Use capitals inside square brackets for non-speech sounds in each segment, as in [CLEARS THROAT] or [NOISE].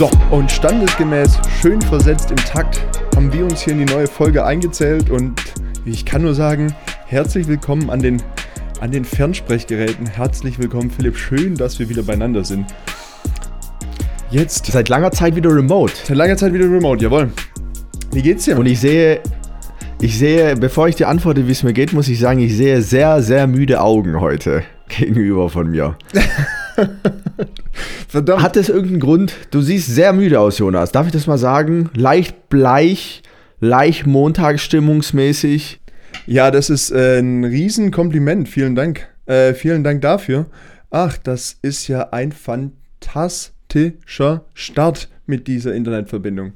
So, und standesgemäß, schön versetzt im Takt, haben wir uns hier in die neue Folge eingezählt und ich kann nur sagen, herzlich willkommen an den, an den Fernsprechgeräten. Herzlich willkommen, Philipp. Schön, dass wir wieder beieinander sind. Jetzt. Seit langer Zeit wieder remote. Seit langer Zeit wieder remote, jawohl. Wie geht's dir? Und ich sehe, ich sehe, bevor ich dir antworte, wie es mir geht, muss ich sagen, ich sehe sehr, sehr müde Augen heute [LAUGHS] gegenüber von mir. [LAUGHS] Verdammt. Hat das irgendeinen Grund? Du siehst sehr müde aus, Jonas. Darf ich das mal sagen? Leicht bleich, leicht montagsstimmungsmäßig. Ja, das ist äh, ein Riesenkompliment. Vielen Dank. Äh, vielen Dank dafür. Ach, das ist ja ein fantastischer Start mit dieser Internetverbindung.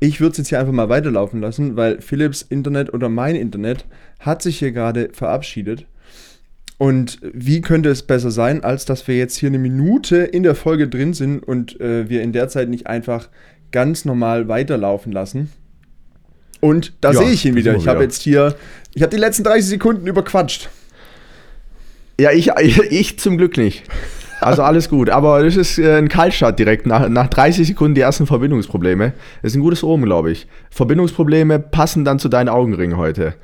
Ich würde es jetzt hier einfach mal weiterlaufen lassen, weil Philips Internet oder mein Internet hat sich hier gerade verabschiedet. Und wie könnte es besser sein, als dass wir jetzt hier eine Minute in der Folge drin sind und äh, wir in der Zeit nicht einfach ganz normal weiterlaufen lassen? Und da ja, sehe ich ihn wieder. Ich habe jetzt hier, ich habe die letzten 30 Sekunden überquatscht. Ja, ich, [LAUGHS] ich zum Glück nicht. Also alles gut. Aber das ist äh, ein Kaltstart direkt. Nach, nach 30 Sekunden die ersten Verbindungsprobleme. Das ist ein gutes Omen, glaube ich. Verbindungsprobleme passen dann zu deinen Augenringen heute.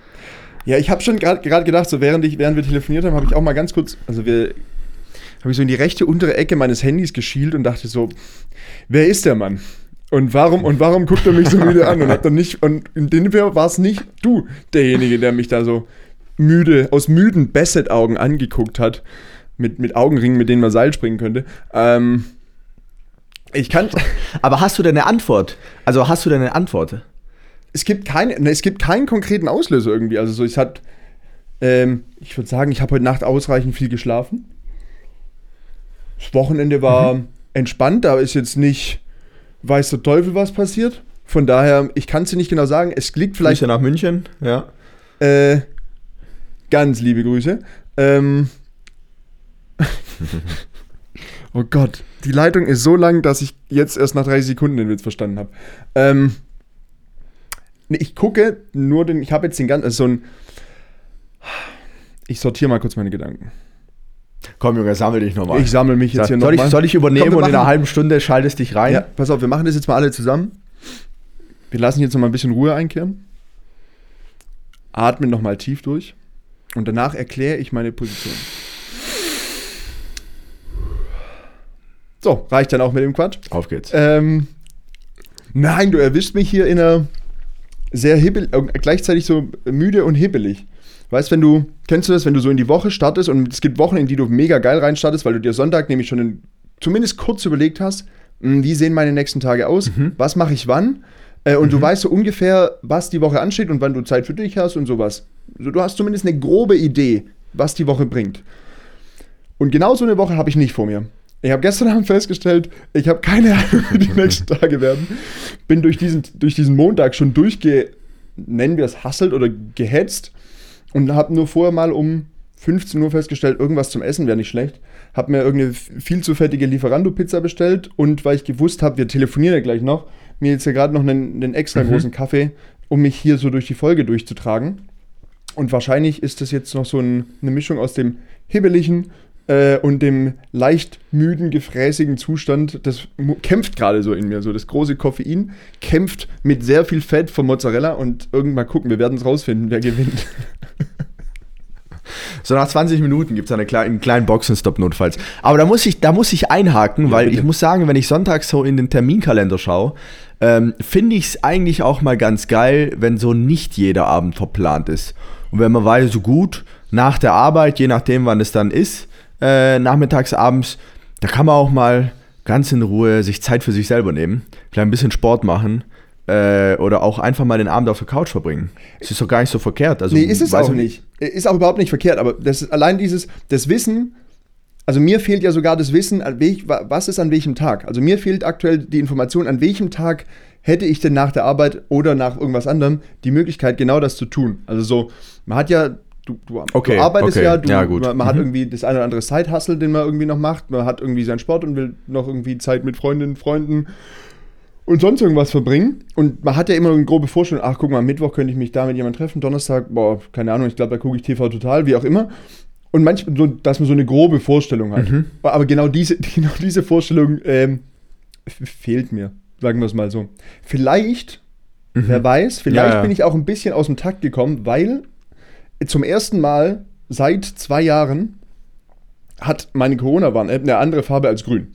Ja, ich habe schon gerade gedacht, so während, ich, während wir telefoniert haben, habe ich auch mal ganz kurz, also wir, habe ich so in die rechte untere Ecke meines Handys geschielt und dachte so, wer ist der Mann? Und warum, und warum guckt er mich so müde an? Und hat dann nicht, und in dem Fall war es nicht du, derjenige, der mich da so müde, aus müden Basset-Augen angeguckt hat. Mit, mit Augenringen, mit denen man Seil springen könnte. Ähm, ich kann. Aber hast du denn eine Antwort? Also hast du denn eine Antwort? Es gibt, keine, ne, es gibt keinen konkreten Auslöser irgendwie. Also so, es hat, ähm, ich würde sagen, ich habe heute Nacht ausreichend viel geschlafen. Das Wochenende war mhm. entspannt, da ist jetzt nicht, weiß der Teufel, was passiert. Von daher, ich kann es dir nicht genau sagen. Es liegt vielleicht. Grüße nach München, ja. Äh, ganz liebe Grüße. Ähm, [LAUGHS] oh Gott, die Leitung ist so lang, dass ich jetzt erst nach 30 Sekunden den Witz verstanden habe. Ähm, ich gucke nur den, ich habe jetzt den ganzen, also so ein, ich sortiere mal kurz meine Gedanken. Komm, Junge, sammel dich nochmal. Ich sammle mich jetzt Sag, hier nochmal. Soll ich übernehmen Komm, und in einer halben Stunde schaltest dich rein? Ja, pass auf, wir machen das jetzt mal alle zusammen. Wir lassen jetzt nochmal ein bisschen Ruhe einkehren. Atmen nochmal tief durch. Und danach erkläre ich meine Position. So, reicht dann auch mit dem Quatsch. Auf geht's. Ähm, nein, du erwischst mich hier in einer sehr hibbelig, äh, gleichzeitig so müde und hibbelig. Weißt, wenn du, kennst du das, wenn du so in die Woche startest und es gibt Wochen, in die du mega geil reinstartest, weil du dir Sonntag nämlich schon in, zumindest kurz überlegt hast, hm, wie sehen meine nächsten Tage aus, mhm. was mache ich wann äh, und mhm. du weißt so ungefähr, was die Woche ansteht und wann du Zeit für dich hast und sowas. Also du hast zumindest eine grobe Idee, was die Woche bringt. Und genau so eine Woche habe ich nicht vor mir. Ich habe gestern Abend festgestellt, ich habe keine Ahnung, wie die [LAUGHS] nächsten Tage werden. Bin durch diesen, durch diesen Montag schon durchge, nennen wir es, hasselt oder gehetzt und habe nur vorher mal um 15 Uhr festgestellt, irgendwas zum Essen wäre nicht schlecht. Habe mir irgendeine viel zu fettige Lieferando-Pizza bestellt und weil ich gewusst habe, wir telefonieren ja gleich noch, mir jetzt ja gerade noch einen, einen extra mhm. großen Kaffee, um mich hier so durch die Folge durchzutragen. Und wahrscheinlich ist das jetzt noch so ein, eine Mischung aus dem hibbeligen äh, und dem leicht müden, gefräßigen Zustand, das kämpft gerade so in mir. So das große Koffein kämpft mit sehr viel Fett von Mozzarella und irgendwann gucken, wir werden es rausfinden, wer gewinnt. [LAUGHS] So nach 20 Minuten gibt es eine kleine, einen kleinen Boxenstopp notfalls. Aber da muss ich, da muss ich einhaken, ja, weil bitte. ich muss sagen, wenn ich sonntags so in den Terminkalender schaue, ähm, finde ich es eigentlich auch mal ganz geil, wenn so nicht jeder Abend verplant ist. Und wenn man weiß, so gut, nach der Arbeit, je nachdem wann es dann ist, äh, nachmittags, abends, da kann man auch mal ganz in Ruhe sich Zeit für sich selber nehmen, vielleicht ein bisschen Sport machen äh, oder auch einfach mal den Abend auf der Couch verbringen. Das ist doch gar nicht so verkehrt. Also, nee, ist es auch nicht. Ist auch überhaupt nicht verkehrt, aber das allein dieses, das Wissen, also mir fehlt ja sogar das Wissen, was ist an welchem Tag. Also mir fehlt aktuell die Information, an welchem Tag hätte ich denn nach der Arbeit oder nach irgendwas anderem die Möglichkeit, genau das zu tun. Also so, man hat ja du, du, okay, du arbeitest okay. ja, du, ja man, man mhm. hat irgendwie das eine oder andere Side-Hustle, den man irgendwie noch macht, man hat irgendwie seinen Sport und will noch irgendwie Zeit mit Freundinnen, Freunden und sonst irgendwas verbringen. Und man hat ja immer eine grobe Vorstellung, ach guck mal, Mittwoch könnte ich mich da mit jemandem treffen, Donnerstag, boah, keine Ahnung, ich glaube, da gucke ich TV total, wie auch immer. Und manchmal, so, dass man so eine grobe Vorstellung hat. Mhm. Aber genau diese, [LAUGHS] genau diese Vorstellung ähm, fehlt mir. Sagen wir es mal so. Vielleicht, wer weiß, vielleicht Ja, ja. bin ich auch ein bisschen aus dem Takt gekommen, weil zum ersten Mal seit zwei Jahren hat meine Corona-Warn-App eine andere Farbe als grün.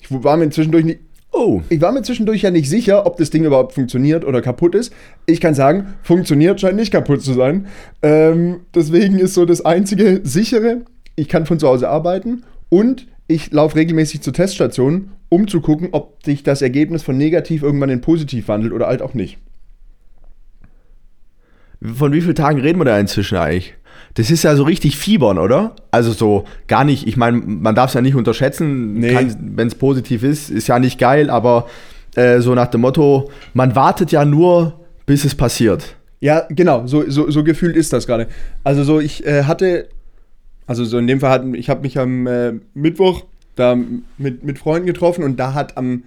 Ich war mir zwischendurch nicht, Oh. ich war mir zwischendurch ja nicht sicher, ob das Ding überhaupt funktioniert oder kaputt ist. Ich kann sagen, funktioniert, scheint nicht kaputt zu sein. Ähm, deswegen ist so das einzige sichere, ich kann von zu Hause arbeiten und ich laufe regelmäßig zur Teststation, um zu gucken, ob sich das Ergebnis von negativ irgendwann in positiv wandelt oder halt auch nicht. Von wie vielen Tagen reden wir da inzwischen eigentlich? Das ist ja so richtig Fiebern, oder? Also so gar nicht, ich meine, man darf es ja nicht unterschätzen, Nee. wenn es positiv ist, ist ja nicht geil, aber äh, so nach dem Motto, man wartet ja nur, bis es passiert. Ja, genau, so, so, so gefühlt ist das gerade. Also so, ich äh, hatte, also so in dem Fall hatten, ich habe mich am äh, Mittwoch da mit, mit Freunden getroffen und da hat am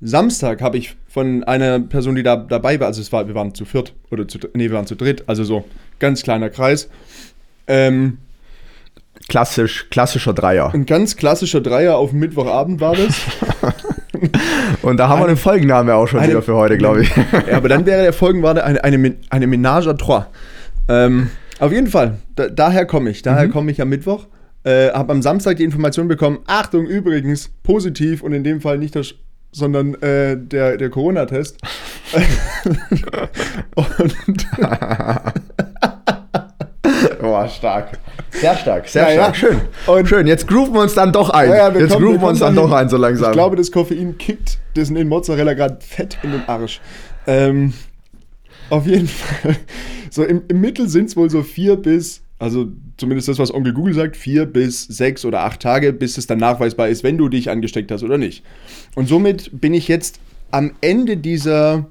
Samstag habe ich von einer Person, die da dabei war, also es war, wir waren zu viert oder zu, nee, wir waren zu dritt, also so ganz kleiner Kreis. Ähm, Klassisch, klassischer Dreier. ein ganz klassischer Dreier auf Mittwochabend war das. [LAUGHS] Und da haben wir den Folgennamen ja auch schon Eine- wieder für heute, glaube ich. Ja, aber dann wäre der Folgenwarte eine, eine, eine Ménage à trois. Ähm, auf jeden Fall, da, daher komme ich. Daher komme ich am Mittwoch. Äh, habe am Samstag die Information bekommen, Achtung, übrigens, positiv und in dem Fall nicht das, sondern äh, der, der Corona-Test. [LAUGHS] und [LAUGHS] Oh, stark. Sehr stark, sehr Ja, ja. stark. Schön. Und- Schön, jetzt grooven wir uns dann doch ein. Ja, ja, jetzt kommen- grooven wir uns dann doch ein, so langsam. Ich glaube, das Koffein kickt diesen in Mozzarella gerade fett in den Arsch. Ähm, auf jeden [LAUGHS] Fall. So im, im Mittel sind es wohl so vier bis, also zumindest das, was Onkel Google sagt, vier bis sechs oder acht Tage, bis es dann nachweisbar ist, wenn du dich angesteckt hast oder nicht. Und somit bin ich jetzt am Ende dieser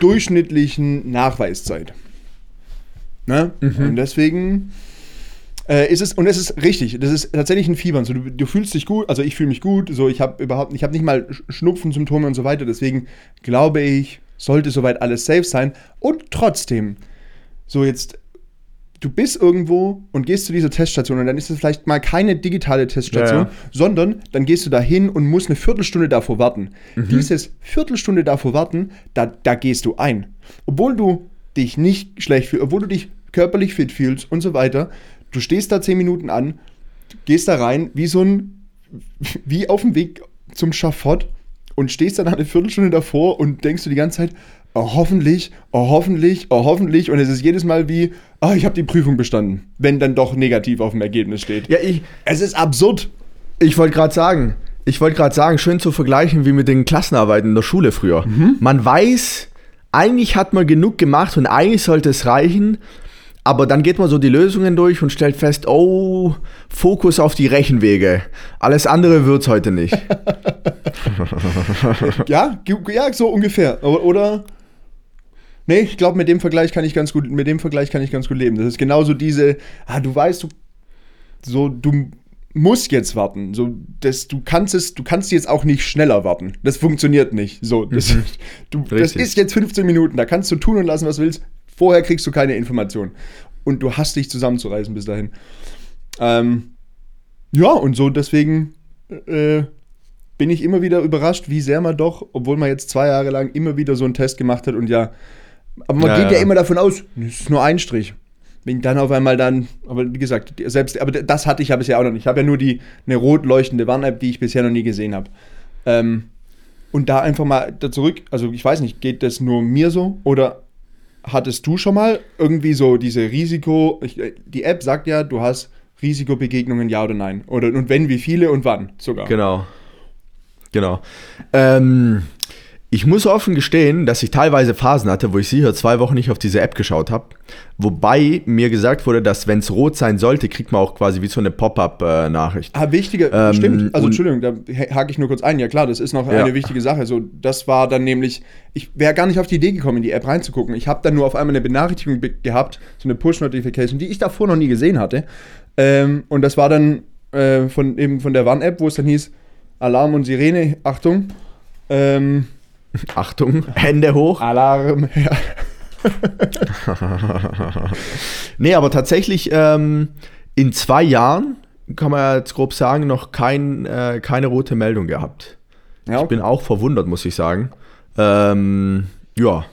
durchschnittlichen Nachweiszeit. Ne? Und deswegen äh, ist es, und es ist richtig, das ist tatsächlich ein Fiebern. So, du, du fühlst dich gut, also ich fühle mich gut, so ich habe überhaupt, ich habe nicht mal Sch- Schnupfensymptome und so weiter, deswegen glaube ich, sollte soweit alles safe sein. Und trotzdem, so jetzt, du bist irgendwo und gehst zu dieser Teststation und dann ist es vielleicht mal keine digitale Teststation, Ja, ja. sondern dann gehst du da hin und musst eine Viertelstunde davor warten. Dieses Viertelstunde davor warten, da, da gehst du ein. Obwohl du dich nicht schlecht fühlst, obwohl du dich körperlich fit fühlst und so weiter, du stehst da zehn Minuten an, gehst da rein wie so ein, wie auf dem Weg zum Schafott und stehst dann eine Viertelstunde davor und denkst du die ganze Zeit, oh, hoffentlich, oh, hoffentlich, oh, hoffentlich. Und es ist jedes Mal wie, oh, ich habe die Prüfung bestanden, wenn dann doch negativ auf dem Ergebnis steht. ja, ich, Es ist absurd. Ich wollte gerade sagen, ich wollte gerade sagen, schön zu vergleichen wie mit den Klassenarbeiten in der Schule früher. Man weiß, eigentlich hat man genug gemacht und eigentlich sollte es reichen, aber dann geht man so die Lösungen durch und stellt fest, oh, Fokus auf die Rechenwege. Alles andere wird's heute nicht. [LAUGHS] Ja, ja, so ungefähr. Oder? Nee, ich glaube, mit dem Vergleich kann ich ganz gut, mit dem Vergleich kann ich ganz gut leben. Das ist genauso diese, ah, du weißt, du, so, du musst jetzt warten. So, das, du kannst es, du kannst jetzt auch nicht schneller warten. Das funktioniert nicht. So, das, [LAUGHS] du, das ist jetzt 15 Minuten, da kannst du tun und lassen, was du willst. Vorher kriegst du keine Information. Und du hast dich zusammenzureißen bis dahin. Ähm, ja, und so deswegen äh, bin ich immer wieder überrascht, wie sehr man doch, obwohl man jetzt zwei Jahre lang immer wieder so einen Test gemacht hat und ja, aber man Ja, geht ja, ja. immer davon aus, es ist nur ein Strich. Wenn dann auf einmal dann, aber wie gesagt, selbst, aber das hatte ich ja bisher auch noch nicht. Ich habe ja nur die, eine rot leuchtende Warn-App, die ich bisher noch nie gesehen habe. Ähm, und da einfach mal da zurück, also ich weiß nicht, geht das nur mir so oder hattest du schon mal irgendwie so diese Risiko, ich, äh, die App sagt ja, du hast Risikobegegnungen, ja oder nein. Oder und wenn, wie viele und wann sogar. Genau. Genau. Ähm, ich muss offen gestehen, dass ich teilweise Phasen hatte, wo ich sicher zwei Wochen nicht auf diese App geschaut habe. Wobei mir gesagt wurde, dass wenn es rot sein sollte, kriegt man auch quasi wie so eine Pop-up-Nachricht. Ah, wichtige, Ähm, stimmt. Also Entschuldigung, da hake ich nur kurz ein. Ja klar, das ist noch Ja. eine wichtige Sache. So, das war dann nämlich, ich wäre gar nicht auf die Idee gekommen, in die App reinzugucken. Ich habe dann nur auf einmal eine Benachrichtigung be- gehabt, so eine Push-Notification, die ich davor noch nie gesehen hatte. Ähm, und das war dann äh, von eben von der Warn-App, wo es dann hieß, Alarm und Sirene, Achtung. Ähm, [LAUGHS] Achtung, Hände hoch. Alarm, ja. [LAUGHS] nee, aber tatsächlich ähm, in zwei Jahren, kann man ja jetzt grob sagen, noch kein, äh, keine rote Meldung gehabt. ja Ich bin auch verwundert, muss ich sagen. Ähm, ja,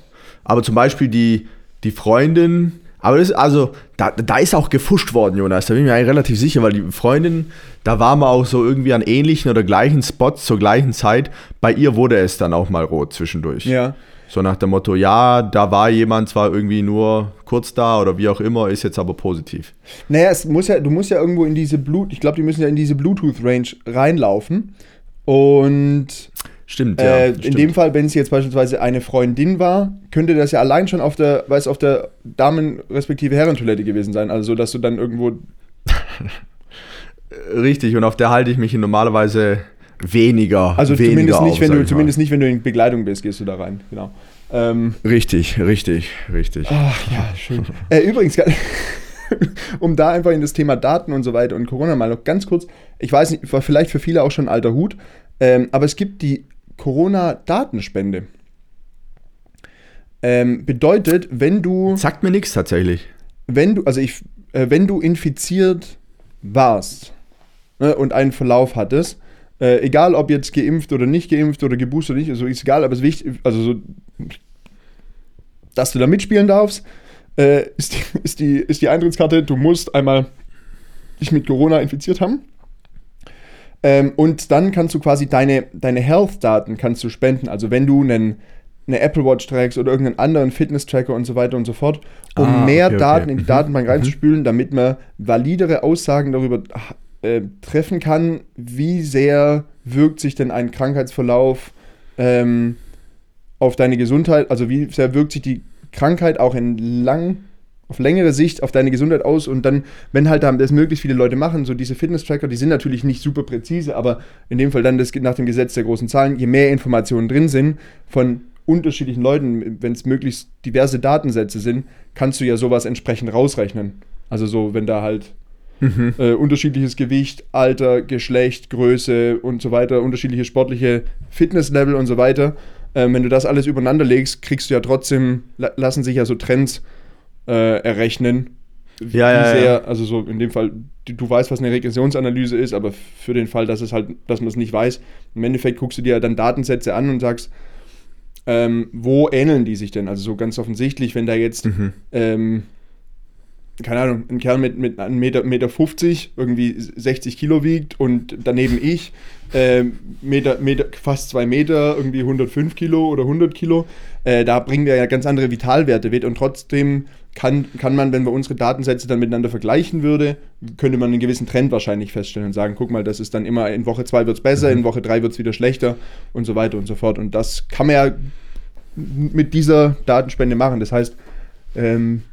aber zum Beispiel die, die Freundin, aber das, also, da, da ist auch gefuscht worden, Jonas, da bin ich mir eigentlich relativ sicher, weil die Freundin, da waren wir auch so irgendwie an ähnlichen oder gleichen Spots zur gleichen Zeit. Bei ihr wurde es dann auch mal rot zwischendurch. Ja. So nach dem Motto, ja, da war jemand zwar irgendwie nur kurz da oder wie auch immer, ist jetzt aber positiv. Naja, es muss ja, du musst ja irgendwo in diese Blut, ich glaube, die müssen ja in diese Bluetooth-Range reinlaufen. Und Stimmt, äh, ja. in stimmt. dem Fall, wenn es jetzt beispielsweise eine Freundin war, könnte das ja allein schon auf der, weiß, auf der Damen- respektive Herrentoilette gewesen sein. Also, dass du dann irgendwo. [LAUGHS] Richtig, und auf der halte ich mich normalerweise weniger. Also weniger zumindest nicht, auf, wenn du, mal. zumindest nicht, wenn du in Begleitung bist, gehst du da rein. Genau. Ähm, Richtig, richtig, richtig. Ach ja, schön. [LAUGHS] äh, übrigens, [LAUGHS] um da einfach in das Thema Daten und so weiter und Corona mal noch ganz kurz, ich weiß nicht, war vielleicht für viele auch schon ein alter Hut, ähm, aber es gibt die Corona-Datenspende. Ähm, bedeutet, wenn du, Sagt mir nichts tatsächlich. wenn du, also ich, äh, wenn du infiziert warst ne, und einen Verlauf hattest, äh, egal ob jetzt geimpft oder nicht geimpft oder geboostert oder nicht, also ist egal, aber es ist wichtig, also so, dass du da mitspielen darfst, äh, ist, die, ist, die, ist die Eintrittskarte, du musst einmal dich mit Corona infiziert haben. Ähm, und dann kannst du quasi deine, deine Health-Daten kannst du spenden. Also wenn du einen, eine Apple Watch trägst oder irgendeinen anderen Fitness-Tracker und so weiter und so fort, um Ah, mehr okay, okay. Daten in die Mhm. Datenbank reinzuspülen, damit man validere Aussagen darüber äh, treffen kann, wie sehr wirkt sich denn ein Krankheitsverlauf ähm, auf deine Gesundheit, also wie sehr wirkt sich die Krankheit auch in lang, auf längere Sicht auf deine Gesundheit aus und dann, wenn halt das möglichst viele Leute machen, so diese Fitness-Tracker, die sind natürlich nicht super präzise, aber in dem Fall dann das geht nach dem Gesetz der großen Zahlen, je mehr Informationen drin sind von unterschiedlichen Leuten, wenn es möglichst diverse Datensätze sind, kannst du ja sowas entsprechend rausrechnen. Also so, wenn da halt äh, unterschiedliches Gewicht, Alter, Geschlecht, Größe und so weiter, unterschiedliche sportliche Fitnesslevel und so weiter. Ähm, wenn du das alles übereinander legst, kriegst du ja trotzdem, la lassen sich ja so Trends äh, errechnen. wie Ja, ja, sehr, ja. also so in dem Fall, du, du weißt, was eine Regressionsanalyse ist, aber für den Fall, dass es halt, dass man es nicht weiß, im Endeffekt guckst du dir dann Datensätze an und sagst, ähm, wo ähneln die sich denn? Also so ganz offensichtlich, wenn da jetzt Mhm. ähm, keine Ahnung, ein Kerl mit, mit 1,50 Meter, Meter 50 irgendwie 60 Kilo wiegt und daneben ich ähm, Meter, Meter, fast 2 Meter, irgendwie 105 Kilo oder 100 Kilo, äh, da bringen wir ja ganz andere Vitalwerte mit und trotzdem kann, kann man, wenn wir unsere Datensätze dann miteinander vergleichen würde, könnte man einen gewissen Trend wahrscheinlich feststellen und sagen, guck mal, das ist dann immer, in Woche 2 wird es besser, in Woche 3 wird es wieder schlechter und so weiter und so fort. Und das kann man ja mit dieser Datenspende machen. Das heißt, ähm,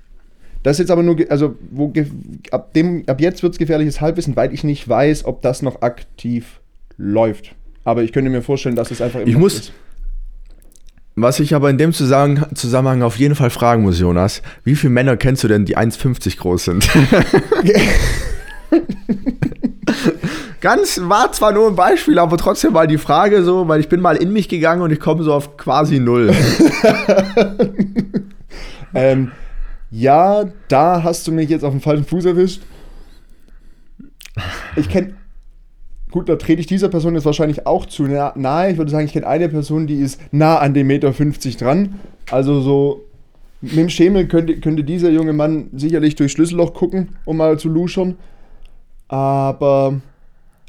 das ist jetzt aber nur, also wo ab, dem, ab jetzt wird es gefährliches Halbwissen, weil ich nicht weiß, ob das noch aktiv läuft. Aber ich könnte mir vorstellen, dass es einfach immer Ich muss- ist. Was ich aber in dem Zusammenhang, auf jeden Fall fragen muss, Jonas, wie viele Männer kennst du denn, die 1,50 groß sind? [LAUGHS] Ganz, war zwar nur ein Beispiel, aber trotzdem mal die Frage so, weil ich bin mal in mich gegangen und ich komme so auf quasi null. [LAUGHS] Ähm, ja, da hast du mich jetzt auf den falschen Fuß erwischt. Ich kenne, gut, da trete ich dieser Person jetzt wahrscheinlich auch zu na- nahe. Ich würde sagen, ich kenne eine Person, die ist nah an dem Meter 50 dran. Also so mit dem Schemel könnte, könnte dieser junge Mann sicherlich durch Schlüsselloch gucken, um mal zu luschern. Aber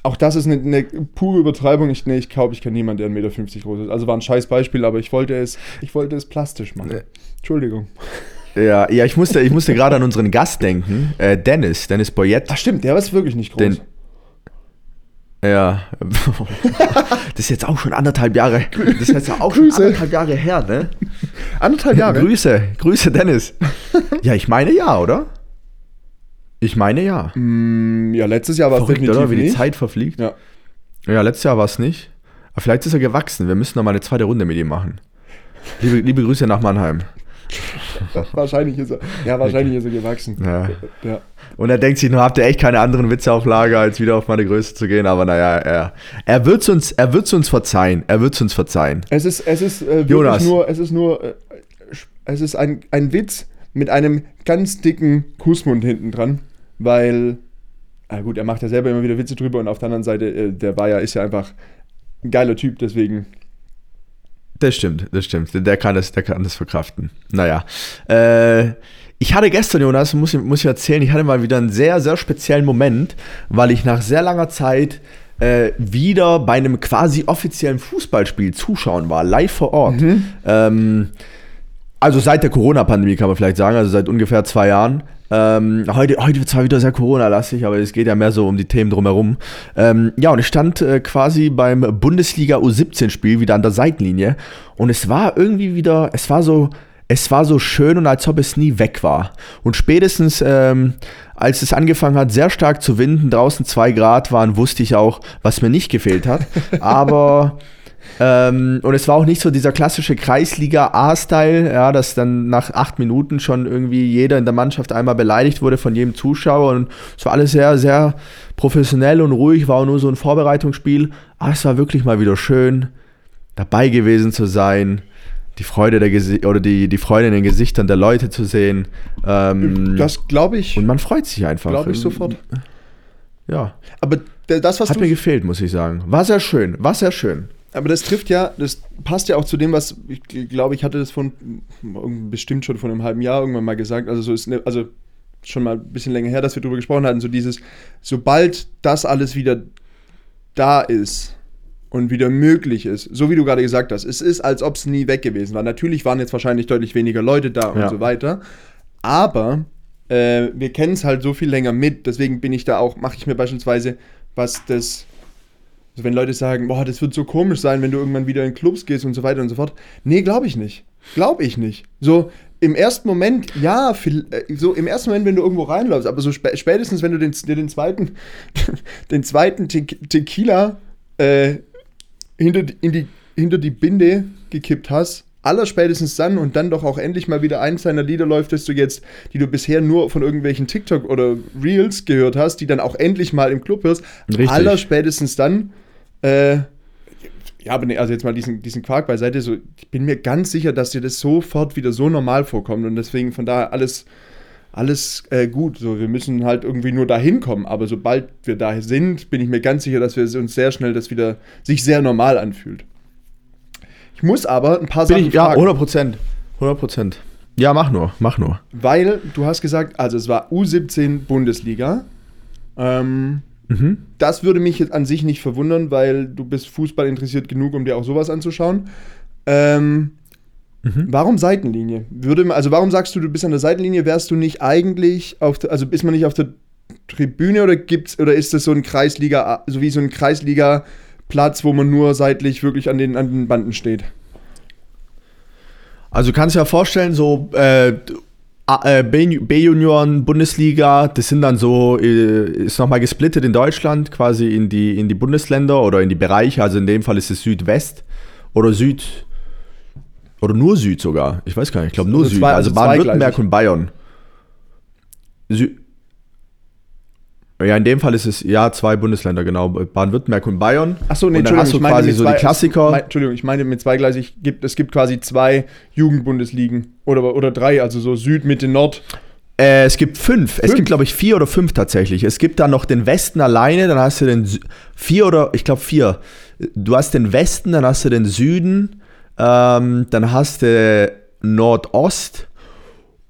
auch das ist eine, eine pure Übertreibung. Ich, nee, ich glaube, ich kenne niemanden, der 1,50 Meter groß ist. Also war ein scheiß Beispiel, aber ich wollte es, ich wollte es plastisch machen. Nee. Entschuldigung. ja, ja, ich musste, ich musste gerade an unseren Gast denken, äh, Dennis, Dennis Boyette. Ach stimmt, der ist wirklich nicht groß. Den- Ja. [LAUGHS] Das ist jetzt auch schon anderthalb Jahre. Das ist jetzt auch schon Grüße. anderthalb Jahre her, ne? Anderthalb Jahre. Grüße, Grüße, Dennis. [LAUGHS] Ja, ich meine ja, oder? Ich meine ja. Mm, ja, letztes Jahr war es definitiv oder? Wie die nicht. Zeit verfliegt. Ja. Ja, letztes Jahr war es nicht. Aber vielleicht ist er gewachsen. Wir müssen noch mal eine zweite Runde mit ihm machen. Liebe, liebe Grüße nach Mannheim. [LAUGHS] Wahrscheinlich ist er, ja, wahrscheinlich ist er gewachsen. Ja. Ja. Und er denkt sich nur, habt ihr echt keine anderen Witze auf Lager, als wieder auf meine Größe zu gehen. Aber naja, er, er wird es uns, er wird's uns verzeihen. Er wird es uns verzeihen. Es ist, es ist äh, wirklich Jonas. nur, es ist nur, äh, es ist ein, ein Witz mit einem ganz dicken Kussmund hinten dran, weil, ah gut, er macht ja selber immer wieder Witze drüber und auf der anderen Seite, äh, der war ja, ist ja einfach ein geiler Typ, deswegen Das stimmt, das stimmt. Der kann das, der kann das verkraften. Naja. Äh, ich hatte gestern, Jonas, muss ich, muss ich erzählen, ich hatte mal wieder einen sehr, sehr speziellen Moment, weil ich nach sehr langer Zeit äh, wieder bei einem quasi offiziellen Fußballspiel zuschauen war, live vor Ort. Mhm. Ähm, also seit der Corona-Pandemie kann man vielleicht sagen, also seit ungefähr zwei Jahren. Ähm, heute, heute zwar wieder sehr Corona-lastig, aber es geht ja mehr so um die Themen drumherum. Ähm, ja, und ich stand äh, quasi beim Bundesliga U17-Spiel wieder an der Seitenlinie und es war irgendwie wieder, es war so, es war so schön und als ob es nie weg war. Und spätestens, ähm, als es angefangen hat, sehr stark zu winden, draußen zwei Grad waren, wusste ich auch, was mir nicht gefehlt hat. [LAUGHS] Aber ähm, und es war auch nicht so dieser klassische Kreisliga A-Style, ja, dass dann nach acht Minuten schon irgendwie jeder in der Mannschaft einmal beleidigt wurde von jedem Zuschauer. Und es war alles sehr, sehr professionell und ruhig, war auch nur so ein Vorbereitungsspiel. Aber es war wirklich mal wieder schön, dabei gewesen zu sein die Freude der Gesi oder die, die Freude in den Gesichtern der Leute zu sehen. Ähm, das glaube ich. Und man freut sich einfach. Glaube ich sofort. Ja. Aber das, was Hat mir gefehlt, muss ich sagen. War sehr schön, war sehr schön aber das trifft ja, das passt ja auch zu dem, was ich glaube, ich hatte das von bestimmt schon von einem halben Jahr irgendwann mal gesagt. Also so ist ne, also schon mal ein bisschen länger her, dass wir darüber gesprochen hatten. So dieses, sobald das alles wieder da ist und wieder möglich ist, so wie du gerade gesagt hast, es ist, als ob es nie weg gewesen war. Natürlich waren jetzt wahrscheinlich deutlich weniger Leute da ja. und so weiter, aber äh, wir kennen es halt so viel länger mit. Deswegen bin ich da auch, mache ich mir beispielsweise, was das also wenn Leute sagen, boah, das wird so komisch sein, wenn du irgendwann wieder in Clubs gehst und so weiter und so fort. Nee, glaube ich nicht. Glaube ich nicht. So im ersten Moment, ja, äh, so im ersten Moment, wenn du irgendwo reinläufst, aber so spä spätestens, wenn du den, den zweiten, [LAUGHS] den zweiten Te Tequila äh, hinter, in die, hinter die Binde gekippt hast, allerspätestens dann und dann doch auch endlich mal wieder eins seiner Lieder läuft, das du jetzt, die du bisher nur von irgendwelchen TikTok oder Reels gehört hast, die dann auch endlich mal im Club hörst, Richtig. allerspätestens dann äh, ja, aber nee, also jetzt mal diesen, diesen Quark beiseite, so, ich bin mir ganz sicher, dass dir das sofort wieder so normal vorkommt und deswegen von daher alles, alles äh, gut. So, wir müssen halt irgendwie nur dahin kommen, aber sobald wir da sind, bin ich mir ganz sicher, dass wir uns sehr schnell das wieder sich sehr normal anfühlt. Ich muss aber ein paar bin Sachen ich, fragen. Ja, 100 Prozent. 100 Prozent. Ja, mach nur, mach nur. Weil du hast gesagt, also es war U17 Bundesliga. Ähm, Mhm. Das würde mich jetzt an sich nicht verwundern, weil du bist Fußball interessiert genug, um dir auch sowas anzuschauen. Ähm, mhm. Warum Seitenlinie? Würde, also warum sagst du, du bist an der Seitenlinie? Wärst du nicht eigentlich auf der, also ist man nicht auf der Tribüne oder gibt's oder ist das so ein Kreisliga, so wie so ein Kreisliga-Platz, wo man nur seitlich wirklich an den, an den Banden steht? Also du kannst dir ja vorstellen, so äh, B-Junioren, Bundesliga, das sind dann so, äh, ist nochmal gesplittet in Deutschland, quasi in die, in die Bundesländer oder in die Bereiche. Also in dem Fall ist es Südwest oder Süd, oder nur Süd sogar. Ich weiß gar nicht, ich glaube nur also Süd. Zwei, also, also Baden-Württemberg und Bayern. Süd. Ja, in dem Fall ist es ja zwei Bundesländer, genau. Baden-Württemberg und Bayern. Achso, nee, und Entschuldigung, hast du quasi so zwei, die Klassiker. Mein, Entschuldigung, ich meine mit zweigleisig, gibt, es gibt quasi zwei Jugendbundesligen oder, oder drei, also so Süd, Mitte, Nord. Äh, es gibt fünf. fünf. Es gibt, glaube ich, vier oder fünf tatsächlich. Es gibt dann noch den Westen alleine, dann hast du den Sü vier oder, ich glaube, vier. Du hast den Westen, dann hast du den Süden, ähm, dann hast du Nordost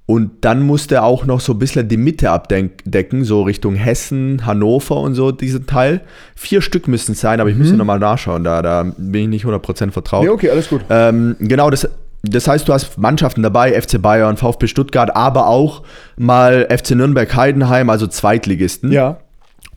und dann musste er auch noch so ein bisschen die Mitte abdecken, so Richtung Hessen, Hannover und so, diesen Teil. Vier Stück müssen es sein, aber ich mhm. müsste nochmal nachschauen, da, da bin ich nicht 100% vertraut. Nee, okay, alles gut. Ähm, genau, das, das heißt, du hast Mannschaften dabei, FC Bayern, VfB Stuttgart, aber auch mal FC Nürnberg Heidenheim, also Zweitligisten. Ja.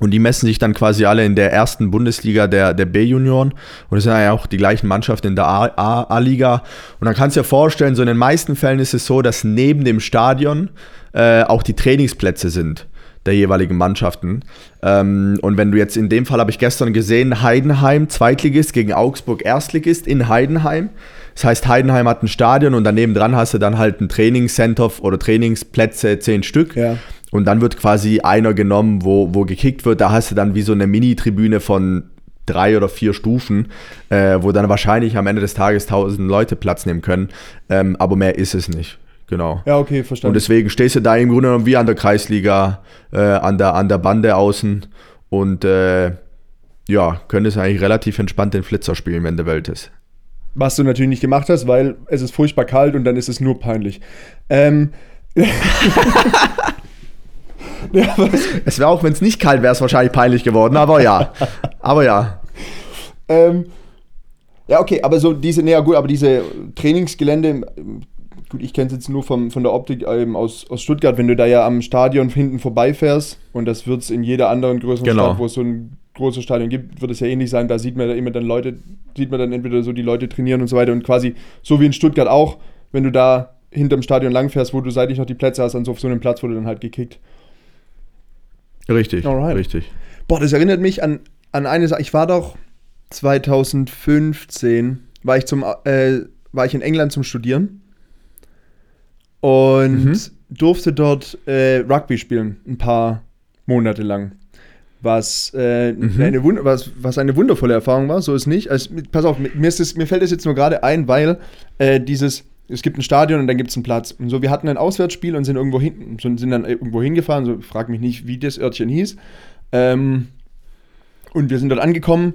Und die messen sich dann quasi alle in der ersten Bundesliga der, der B-Junioren. Und es sind ja auch die gleichen Mannschaften in der A-Liga. Und dann kannst du dir vorstellen, so in den meisten Fällen ist es so, dass neben dem Stadion äh, auch die Trainingsplätze sind der jeweiligen Mannschaften. Ähm, und wenn du jetzt in dem Fall habe ich gestern gesehen, Heidenheim Zweitligist gegen Augsburg Erstligist in Heidenheim. Das heißt, Heidenheim hat ein Stadion und daneben dran hast du dann halt ein Trainingscenter oder Trainingsplätze, zehn Stück. Ja. Und dann wird quasi einer genommen, wo, wo gekickt wird. Da hast du dann wie so eine Mini-Tribüne von drei oder vier Stufen, äh, wo dann wahrscheinlich am Ende des Tages tausend Leute Platz nehmen können. Ähm, aber mehr ist es nicht. Genau. Ja, okay, verstanden. Und deswegen stehst du da im Grunde genommen wie an der Kreisliga, äh, an, der, an der Bande außen und äh, ja, könntest eigentlich relativ entspannt den Flitzer spielen, wenn der Welt ist. Was du natürlich nicht gemacht hast, weil es ist furchtbar kalt und dann ist es nur peinlich. Ähm, [LAUGHS] ja, es wäre auch, wenn es nicht kalt wäre, es wahrscheinlich peinlich geworden, aber ja. aber ja. Ähm, ja, okay, aber so diese, naja gut, aber diese Trainingsgelände, gut, ich kenne es jetzt nur vom, von der Optik ähm, aus, aus Stuttgart, wenn du da ja am Stadion hinten vorbeifährst und das wird es in jeder anderen größeren genau. Stadt, wo es so ein großes Stadion gibt, wird es ja ähnlich sein, da sieht man ja immer dann Leute, sieht man dann entweder so die Leute trainieren und so weiter und quasi so wie in Stuttgart auch, wenn du da hinterm Stadion langfährst, wo du seitlich noch die Plätze hast, dann so auf so einem Platz wurde dann halt gekickt. Richtig, Alright. richtig. Boah, das erinnert mich an, an eine Sache. Ich war doch 2015, war ich, zum, äh, war ich in England zum Studieren und mhm. durfte dort äh, Rugby spielen, ein paar Monate lang. Was, äh, mhm. eine was, was eine wundervolle Erfahrung war, so ist nicht. Also, pass auf, mir, ist das, mir fällt das jetzt nur gerade ein, weil äh, dieses, es gibt ein Stadion und dann gibt es einen Platz. Und so, wir hatten ein Auswärtsspiel und sind irgendwo hin, sind dann irgendwo hingefahren, so frag mich nicht, wie das Örtchen hieß. Ähm, und wir sind dort angekommen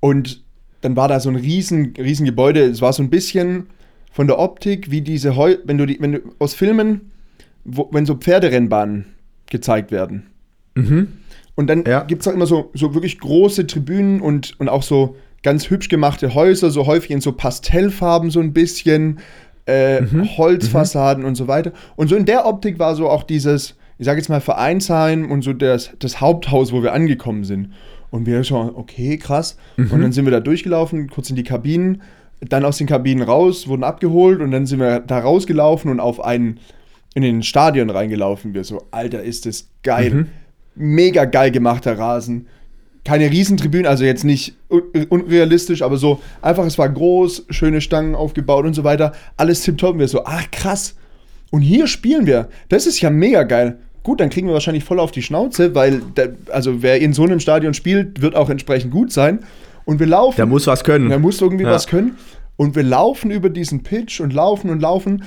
und dann war da so ein riesen, riesen Gebäude. Es war so ein bisschen von der Optik wie diese Heu wenn du die, wenn du aus Filmen, wo, wenn so Pferderennbahnen gezeigt werden. Mhm. Und dann ja. gibt es auch immer so, so wirklich große Tribünen und, und auch so ganz hübsch gemachte Häuser, so häufig in so Pastellfarben so ein bisschen, äh, mhm. Holzfassaden mhm. und so weiter. Und so in der Optik war so auch dieses, ich sage jetzt mal Vereinsheim und so das, das Haupthaus, wo wir angekommen sind. Und wir schon, okay, krass. Mhm. Und dann sind wir da durchgelaufen, kurz in die Kabinen, dann aus den Kabinen raus, wurden abgeholt und dann sind wir da rausgelaufen und auf einen, in den Stadion reingelaufen. Wir so, Alter, ist das geil. Mhm. Mega geil gemachter Rasen. Keine Riesentribünen, also jetzt nicht unrealistisch, aber so einfach, es war groß, schöne Stangen aufgebaut und so weiter. Alles tipptopp. Und wir so, ach krass. Und hier spielen wir. Das ist ja mega geil. Gut, dann kriegen wir wahrscheinlich voll auf die Schnauze, weil, der, also wer in so einem Stadion spielt, wird auch entsprechend gut sein. Und wir laufen. Der muss was können. Der muss irgendwie ja. was können. Und wir laufen über diesen Pitch und laufen und laufen.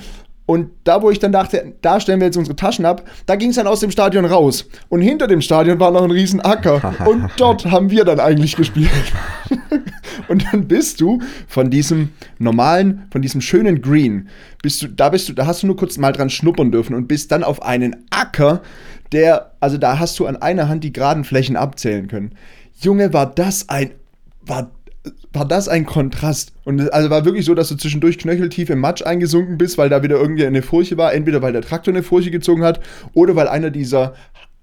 Und da, wo ich dann dachte, da stellen wir jetzt unsere Taschen ab, da ging es dann aus dem Stadion raus. Und hinter dem Stadion war noch ein riesen Acker. [LAUGHS] und dort haben wir dann eigentlich gespielt. [LAUGHS] und dann bist du von diesem normalen, von diesem schönen Green, bist du, da bist du, da hast du nur kurz mal dran schnuppern dürfen und bist dann auf einen Acker, der, also da hast du an einer Hand die geraden Flächen abzählen können. Junge, war das ein, war war das ein Kontrast. Und also war wirklich so, dass du zwischendurch knöcheltief im Matsch eingesunken bist, weil da wieder irgendwie eine Furche war. Entweder weil der Traktor eine Furche gezogen hat oder weil einer dieser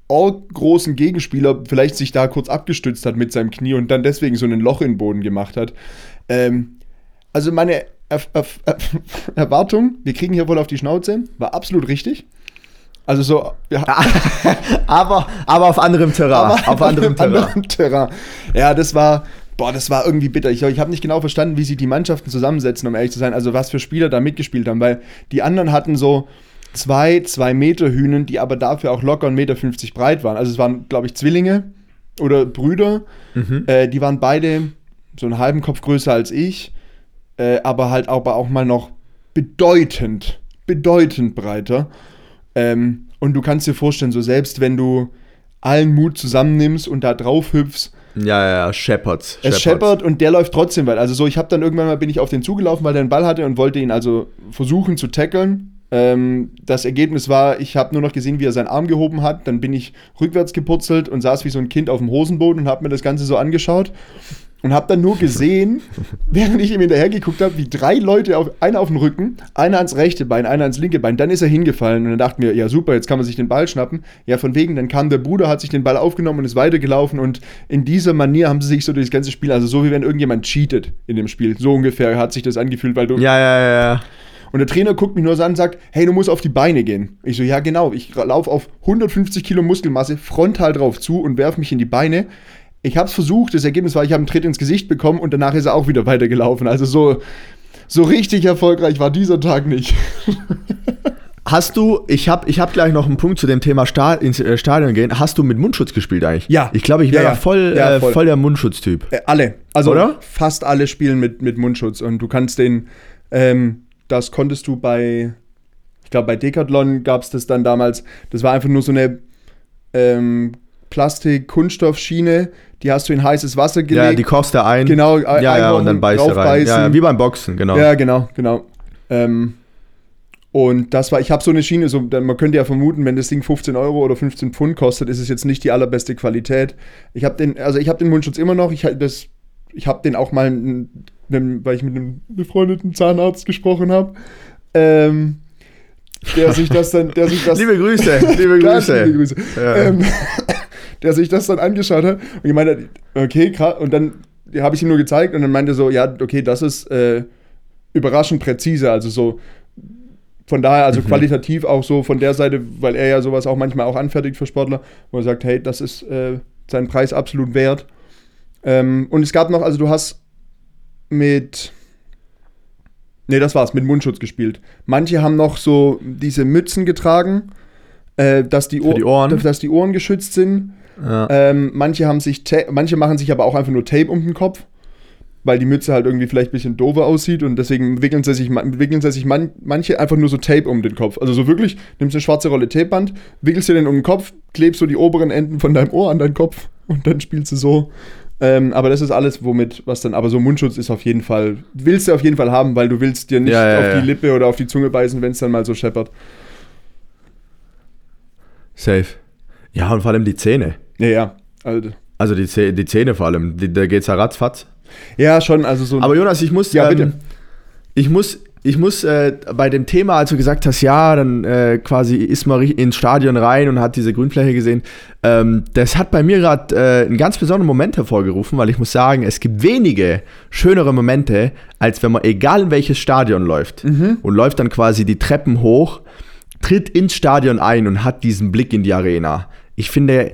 großen Gegenspieler vielleicht sich da kurz abgestützt hat mit seinem Knie und dann deswegen so ein Loch in den Boden gemacht hat. Ähm, also meine er er er [LAUGHS] Erwartung, wir kriegen hier wohl auf die Schnauze, war absolut richtig. Also so. Ja. [LAUGHS] aber, aber auf anderem Terrain. Aber auf anderem Terrain. anderem Terrain. Ja, das war, boah, das war irgendwie bitter. Ich, ich habe nicht genau verstanden, wie sie die Mannschaften zusammensetzen, um ehrlich zu sein. Also was für Spieler da mitgespielt haben, weil die anderen hatten so zwei, zwei Meter Hühnen, die aber dafür auch locker 1,50 Meter breit waren. Also es waren, glaube ich, Zwillinge oder Brüder. Mhm. Äh, die waren beide so einen halben Kopf größer als ich, äh, aber halt aber auch mal noch bedeutend, bedeutend breiter. Ähm, und du kannst dir vorstellen, so selbst wenn du allen Mut zusammennimmst und da drauf hüpfst, ja, ja, Shepherds. Es scheppert und der läuft trotzdem weit. Also so, ich habe dann irgendwann mal bin ich auf den zugelaufen, weil der einen Ball hatte und wollte ihn also versuchen zu tackeln. Ähm, das Ergebnis war, ich habe nur noch gesehen, wie er seinen Arm gehoben hat. Dann bin ich rückwärts gepurzelt und saß wie so ein Kind auf dem Hosenboden und habe mir das Ganze so angeschaut und habe dann nur gesehen, [LAUGHS] während ich ihm hinterher geguckt habe, wie drei Leute, auf, einer auf dem Rücken, einer ans rechte Bein, einer ans linke Bein, dann ist er hingefallen und dann dachten wir, ja super, jetzt kann man sich den Ball schnappen. Ja, von wegen, dann kam der Bruder, hat sich den Ball aufgenommen und ist weitergelaufen und in dieser Manier haben sie sich so durch das ganze Spiel, also so wie wenn irgendjemand cheatet in dem Spiel, so ungefähr hat sich das angefühlt, weil du... Ja, ja, ja, ja. Und der Trainer guckt mich nur so an und sagt, hey, du musst auf die Beine gehen. Ich so, ja genau, ich laufe auf 150 Kilo Muskelmasse frontal drauf zu und werfe mich in die Beine ich habe es versucht, das Ergebnis war, ich habe einen Tritt ins Gesicht bekommen und danach ist er auch wieder weitergelaufen. Also so, so richtig erfolgreich war dieser Tag nicht. [LAUGHS] Hast du, ich habe ich hab gleich noch einen Punkt zu dem Thema Sta ins äh, Stadion gehen. Hast du mit Mundschutz gespielt eigentlich? Ja. Ich glaube, ich wäre ja, ja. voll, ja, äh, voll. Äh, voll. der Mundschutztyp. Äh, alle. Also Oder? fast alle spielen mit, mit Mundschutz. Und du kannst den, ähm, das konntest du bei, ich glaube, bei Decathlon gab es das dann damals. Das war einfach nur so eine ähm, Plastik, Kunststoffschiene, die hast du in heißes Wasser gelegt. Ja, die kochst du ein. Genau, ja, ja, und dann beißt du rein. Ja, ja, wie beim Boxen, genau. Ja, genau, genau. Ähm, und das war, ich habe so eine Schiene, so, man könnte ja vermuten, wenn das Ding 15 Euro oder 15 Pfund kostet, ist es jetzt nicht die allerbeste Qualität. Ich habe den, also ich habe den Mundschutz immer noch. Ich, das, ich habe den auch mal, einem, weil ich mit einem befreundeten Zahnarzt gesprochen habe. Ähm, der sich das dann, der sich das. [LAUGHS] liebe Grüße, liebe [LAUGHS] Grüße. liebe Grüße. Ja. Ähm, der sich das dann angeschaut hat und ich meinte, okay, krass. Und dann habe ich ihm nur gezeigt und dann meinte er so, ja, okay, das ist äh, überraschend präzise. Also so von daher, also mhm. qualitativ auch so von der Seite, weil er ja sowas auch manchmal auch anfertigt für Sportler, wo er sagt, hey, das ist äh, seinen Preis absolut wert. Ähm, und es gab noch, also du hast mit, nee, das war's, mit Mundschutz gespielt. Manche haben noch so diese Mützen getragen, äh, dass, die die Ohren. dass die Ohren geschützt sind. Ja. Ähm, manche haben sich, manche machen sich aber auch einfach nur Tape um den Kopf weil die Mütze halt irgendwie vielleicht ein bisschen doofer aussieht und deswegen wickeln sie sich, wickeln sie sich man, manche einfach nur so Tape um den Kopf. Also so wirklich, nimmst eine schwarze Rolle Tapeband, wickelst dir den um den Kopf, klebst so die oberen Enden von deinem Ohr an deinen Kopf [LAUGHS] und dann spielst du so. Ähm, aber das ist alles, womit, was dann, aber so Mundschutz ist auf jeden Fall, willst du auf jeden Fall haben, weil du willst dir nicht ja, ja, auf die Lippe oder auf die Zunge beißen, wenn es dann mal so scheppert. Safe. Ja, und vor allem die Zähne. Ja, ja. Also, also die, die Zähne vor allem, die, da geht's ja ratzfatz. Ja, schon, also so. Aber Jonas, ich muss. Ja, ähm, bitte. Ich muss, ich muss äh, bei dem Thema, als du gesagt hast, ja, dann äh, quasi ist man ins Stadion rein und hat diese Grünfläche gesehen, ähm, das hat bei mir gerade äh, einen ganz besonderen Moment hervorgerufen, weil ich muss sagen, es gibt wenige schönere Momente, als wenn man egal in welches Stadion läuft mhm. und läuft dann quasi die Treppen hoch, tritt ins Stadion ein und hat diesen Blick in die Arena. Ich finde,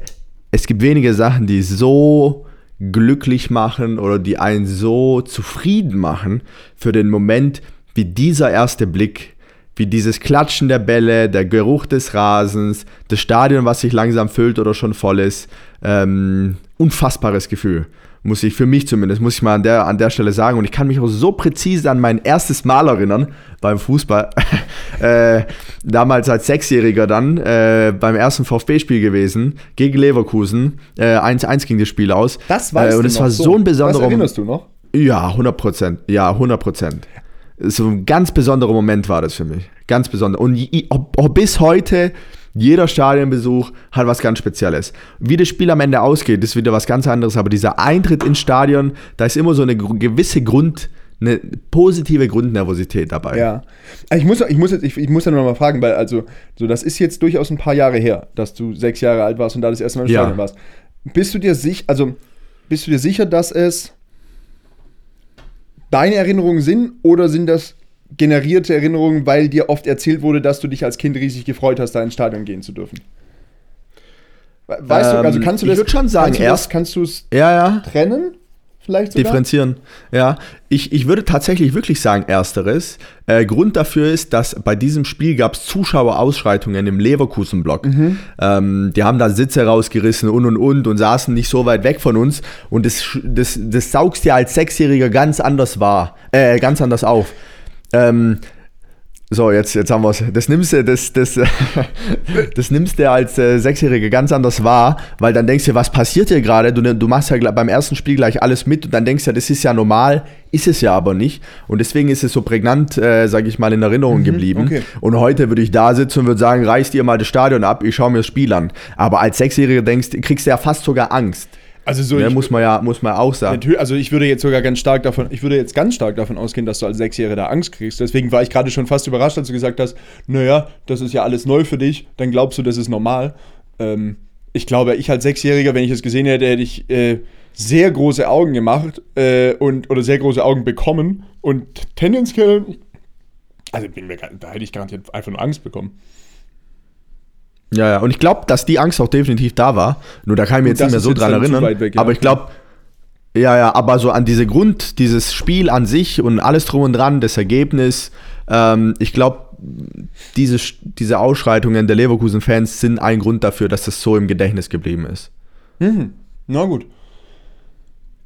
es gibt wenige Sachen, die so glücklich machen oder die einen so zufrieden machen für den Moment wie dieser erste Blick, wie dieses Klatschen der Bälle, der Geruch des Rasens, das Stadion, was sich langsam füllt oder schon voll ist. Ähm, unfassbares Gefühl muss ich für mich zumindest, muss ich mal an der, an der Stelle sagen. Und ich kann mich auch so präzise an mein erstes Mal erinnern beim Fußball. [LAUGHS] äh, damals als Sechsjähriger dann äh, beim ersten VfB-Spiel gewesen, gegen Leverkusen. 1-1 äh, ging das Spiel aus. Das weißt äh, Und es war so ein besonderer Moment. erinnerst du noch? Ja, 100 Prozent. Ja, 100 Prozent. So ein ganz besonderer Moment war das für mich. Ganz besonder. Und ob, ob bis heute jeder Stadionbesuch hat was ganz Spezielles. Wie das Spiel am Ende ausgeht, ist wieder was ganz anderes, aber dieser Eintritt ins Stadion, da ist immer so eine gewisse Grund, eine positive Grundnervosität dabei. Ja. Ich muss, ich muss, jetzt, ich, ich muss ja noch mal fragen, weil also, so, das ist jetzt durchaus ein paar Jahre her, dass du sechs Jahre alt warst und da das erste Mal im ja. Stadion warst. Bist du dir sicher, also bist du dir sicher, dass es deine Erinnerungen sind oder sind das generierte Erinnerungen, weil dir oft erzählt wurde, dass du dich als Kind riesig gefreut hast, da ins Stadion gehen zu dürfen? Weißt ähm, du, also kannst du das. Ich würde schon sagen, erst kannst du es ja, ja. trennen? Vielleicht sogar? Differenzieren. Ja, ich, ich würde tatsächlich wirklich sagen, ersteres. Äh, Grund dafür ist, dass bei diesem Spiel gab es Zuschauerausschreitungen im Leverkusen-Block. Mhm. Ähm, die haben da Sitze rausgerissen und und und und saßen nicht so weit weg von uns. Und das, das, das saugst dir als Sechsjähriger ganz anders wahr, äh, ganz anders auf. Ähm, so, jetzt, jetzt haben wir es. Das nimmst du, das, das, [LAUGHS] das nimmst du als äh, Sechsjährige ganz anders wahr, weil dann denkst du, was passiert hier gerade? Du, du machst ja beim ersten Spiel gleich alles mit und dann denkst du, das ist ja normal, ist es ja aber nicht. Und deswegen ist es so prägnant, äh, sage ich mal, in Erinnerung mhm, geblieben. Okay. Und heute würde ich da sitzen und würde sagen, reiß dir mal das Stadion ab, ich schaue mir das Spiel an. Aber als Sechsjähriger denkst, kriegst du ja fast sogar Angst. Also so ich, muss man ja muss man auch sagen. Also ich würde jetzt sogar ganz stark davon, ich würde jetzt ganz stark davon ausgehen, dass du als Sechsjähriger da Angst kriegst. Deswegen war ich gerade schon fast überrascht, als du gesagt hast, naja, das ist ja alles neu für dich, dann glaubst du, das ist normal. Ähm, ich glaube, ich als Sechsjähriger, wenn ich es gesehen hätte, hätte ich äh, sehr große Augen gemacht äh, und oder sehr große Augen bekommen und tendenziell, also bin mir, da hätte ich garantiert einfach nur Angst bekommen. Ja, ja, und ich glaube, dass die Angst auch definitiv da war. Nur da kann ich mir jetzt nicht mehr so dran erinnern. Weg, ja. Aber ich glaube, ja, ja, aber so an diese Grund, dieses Spiel an sich und alles drum und dran, das Ergebnis, ähm, ich glaube, diese, diese Ausschreitungen der Leverkusen-Fans sind ein Grund dafür, dass das so im Gedächtnis geblieben ist. Mhm. Na gut.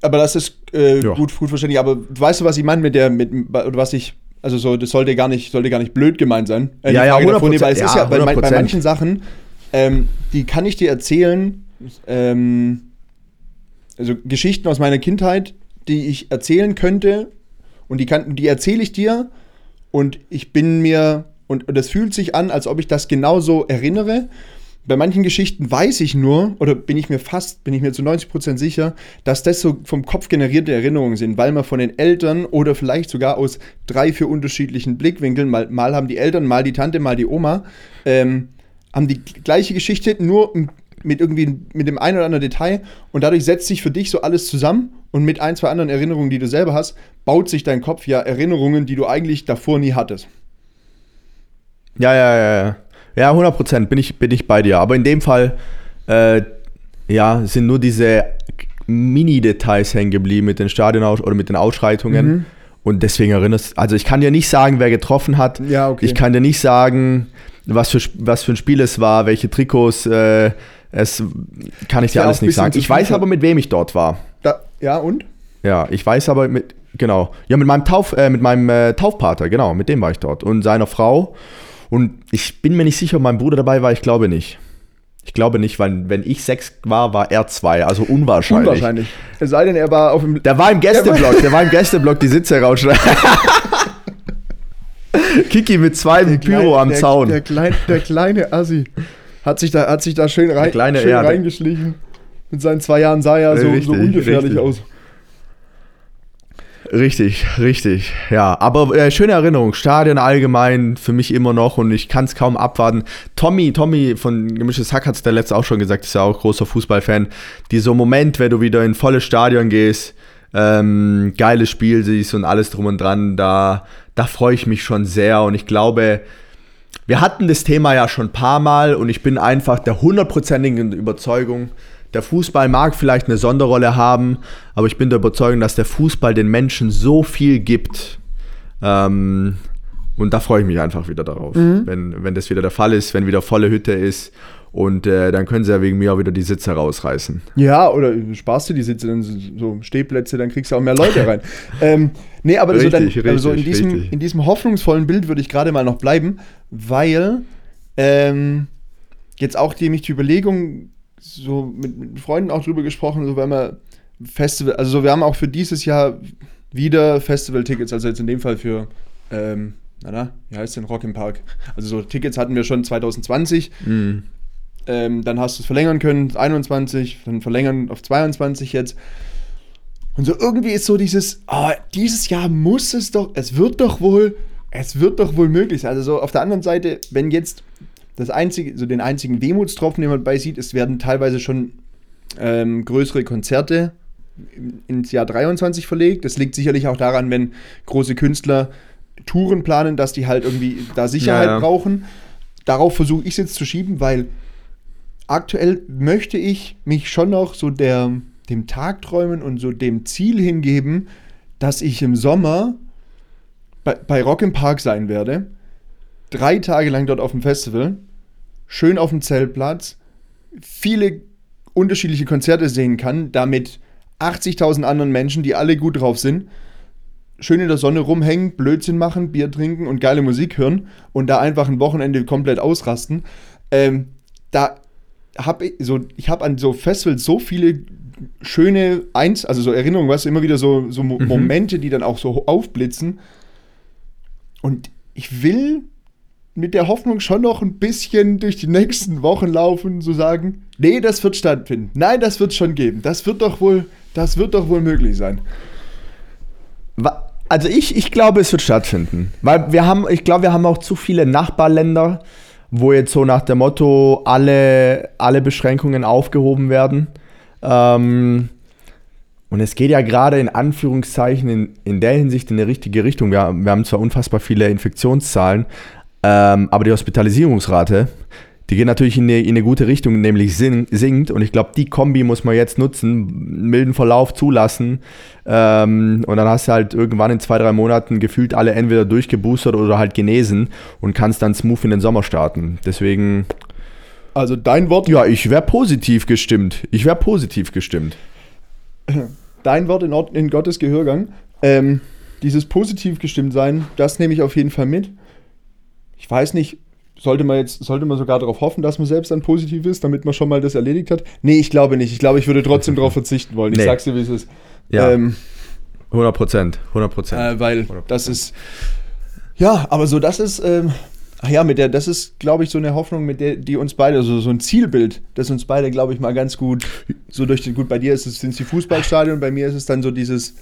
Aber das ist äh, gut, gut verständlich. Aber weißt du, was ich meine mit der, mit, was ich also so, das sollte gar nicht, sollte gar nicht blöd gemeint sein. Äh, ja, ja, 100%, weil es ja, ist ja bei, bei, manchen Sachen, ähm, die kann ich dir erzählen, ähm, also Geschichten aus meiner Kindheit, die ich erzählen könnte und die, kann, die erzähle ich dir und ich bin mir, und, und das fühlt sich an, als ob ich das genauso erinnere. Bei manchen Geschichten weiß ich nur, oder bin ich mir fast, bin ich mir zu 90% sicher, dass das so vom Kopf generierte Erinnerungen sind, weil man von den Eltern oder vielleicht sogar aus drei, vier unterschiedlichen Blickwinkeln, mal, mal haben die Eltern, mal die Tante, mal die Oma, ähm, haben die gleiche Geschichte, nur mit irgendwie mit dem einen oder anderen Detail und dadurch setzt sich für dich so alles zusammen und mit ein, zwei anderen Erinnerungen, die du selber hast, baut sich dein Kopf ja Erinnerungen, die du eigentlich davor nie hattest. Ja, ja, ja, ja. Ja, 100 Prozent bin ich, bin ich bei dir. Aber in dem Fall, äh, ja, sind nur diese Mini-Details hängen geblieben mit den Stadion oder mit den Ausschreitungen. Mhm. Und deswegen erinnerst also ich kann dir nicht sagen, wer getroffen hat. Ja, okay. Ich kann dir nicht sagen, was für, was für ein Spiel es war, welche Trikots, äh, es kann ich dir ja, alles nicht sagen. Ich weiß aber, mit wem ich dort war. Da, ja, und? Ja, ich weiß aber mit, genau. Ja, mit meinem Tauf, äh, mit meinem äh, Taufpater, genau, mit dem war ich dort. Und seiner Frau. Und ich bin mir nicht sicher, ob mein Bruder dabei war, ich glaube nicht. Ich glaube nicht, weil wenn ich sechs war, war er zwei, also unwahrscheinlich. Unwahrscheinlich. Es sei denn, er war auf dem. Der war im Gästeblock, der war im Gästeblock die Sitze rausschneiden. [LAUGHS] Kiki mit zwei der Pyro kleine, am der, Zaun. Der, klein, der kleine Assi hat sich da, hat sich da schön, rein, schön reingeschlichen. Mit seinen zwei Jahren sah er so, richtig, so ungefährlich richtig. aus. Richtig, richtig. Ja, aber äh, schöne Erinnerung. Stadion allgemein für mich immer noch und ich kann es kaum abwarten. Tommy, Tommy von Gemischtes Hack hat es der letzte auch schon gesagt, ist ja auch großer Fußballfan. Dieser Moment, wenn du wieder in volles Stadion gehst, ähm, geiles Spiel siehst und alles drum und dran, da, da freue ich mich schon sehr und ich glaube, wir hatten das Thema ja schon ein paar Mal und ich bin einfach der hundertprozentigen Überzeugung, der Fußball mag vielleicht eine Sonderrolle haben, aber ich bin der Überzeugung, dass der Fußball den Menschen so viel gibt. Ähm, und da freue ich mich einfach wieder darauf, mhm. wenn, wenn das wieder der Fall ist, wenn wieder volle Hütte ist. Und äh, dann können sie ja wegen mir auch wieder die Sitze rausreißen. Ja, oder sparst du die Sitze, dann so Stehplätze, dann kriegst du auch mehr Leute [LAUGHS] rein. ähm, nee, aber richtig, so, dann, richtig, also in, diesem, in diesem hoffnungsvollen Bild würde ich gerade mal noch bleiben, weil ähm, jetzt auch die, mich die Überlegung so mit, mit Freunden auch drüber gesprochen, so wenn wir Festival, also so, wir haben auch für dieses Jahr wieder Festival-Tickets, also jetzt in dem Fall für, ähm, na, na, wie heißt denn Rock im Park? Also so Tickets hatten wir schon 2020. Mhm. Ähm, dann hast du es verlängern können, 21, dann verlängern auf 22 jetzt. Und so irgendwie ist so dieses, oh, dieses Jahr muss es doch, es wird doch wohl, es wird doch wohl möglich sein. Also so auf der anderen Seite, wenn jetzt das einzige, so den einzigen Wehmutstropfen, den man bei sieht, es werden teilweise schon ähm, größere Konzerte ins Jahr 23 verlegt. Das liegt sicherlich auch daran, wenn große Künstler Touren planen, dass die halt irgendwie da Sicherheit ja, ja. brauchen. Darauf versuche ich es jetzt zu schieben, weil aktuell möchte ich mich schon noch so der, dem Tagträumen und so dem Ziel hingeben, dass ich im Sommer bei, bei Rock im Park sein werde drei Tage lang dort auf dem Festival, schön auf dem Zeltplatz, viele unterschiedliche Konzerte sehen kann, damit 80.000 anderen Menschen, die alle gut drauf sind, schön in der Sonne rumhängen, Blödsinn machen, Bier trinken und geile Musik hören und da einfach ein Wochenende komplett ausrasten. Ähm, da habe ich so, ich habe an so Festivals so viele schöne Eins, also so Erinnerungen, weißt du, immer wieder so, so mhm. Momente, die dann auch so aufblitzen. Und ich will mit der Hoffnung schon noch ein bisschen durch die nächsten Wochen laufen, so sagen, nee, das wird stattfinden. Nein, das wird schon geben. Das wird doch wohl, das wird doch wohl möglich sein. Also ich, ich glaube, es wird stattfinden. Weil wir haben, ich glaube, wir haben auch zu viele Nachbarländer, wo jetzt so nach dem Motto alle, alle Beschränkungen aufgehoben werden. Ähm, und es geht ja gerade in Anführungszeichen in, in der Hinsicht in die richtige Richtung. Wir, wir haben zwar unfassbar viele Infektionszahlen, ähm, aber die Hospitalisierungsrate, die geht natürlich in eine, in eine gute Richtung, nämlich sinkt. Und ich glaube, die Kombi muss man jetzt nutzen, milden Verlauf zulassen. Ähm, und dann hast du halt irgendwann in zwei, drei Monaten gefühlt alle entweder durchgeboostert oder halt genesen und kannst dann smooth in den Sommer starten. Deswegen. Also dein Wort? Ja, ich wäre positiv gestimmt. Ich wäre positiv gestimmt. [CLEARS THROAT] Dein Wort in, in Gottes Gehörgang. Ähm, dieses positiv gestimmt sein, das nehme ich auf jeden Fall mit ich weiß nicht, sollte man jetzt, sollte man sogar darauf hoffen, dass man selbst dann positiv ist, damit man schon mal das erledigt hat? Nee, ich glaube nicht. Ich glaube, ich würde trotzdem darauf verzichten wollen. Ich Nee. sag's dir, wie es ist. Ja. Ähm, 100 Prozent, 100 Prozent. äh, weil das ist. Ja, aber so, das ist. Ähm, ach ja, mit der, das ist, glaube ich, so eine Hoffnung, mit der, die uns beide, also so ein Zielbild, das uns beide, glaube ich, mal ganz gut, so durch den, gut, bei dir ist es, sind es die Fußballstadien, bei mir ist es dann so dieses,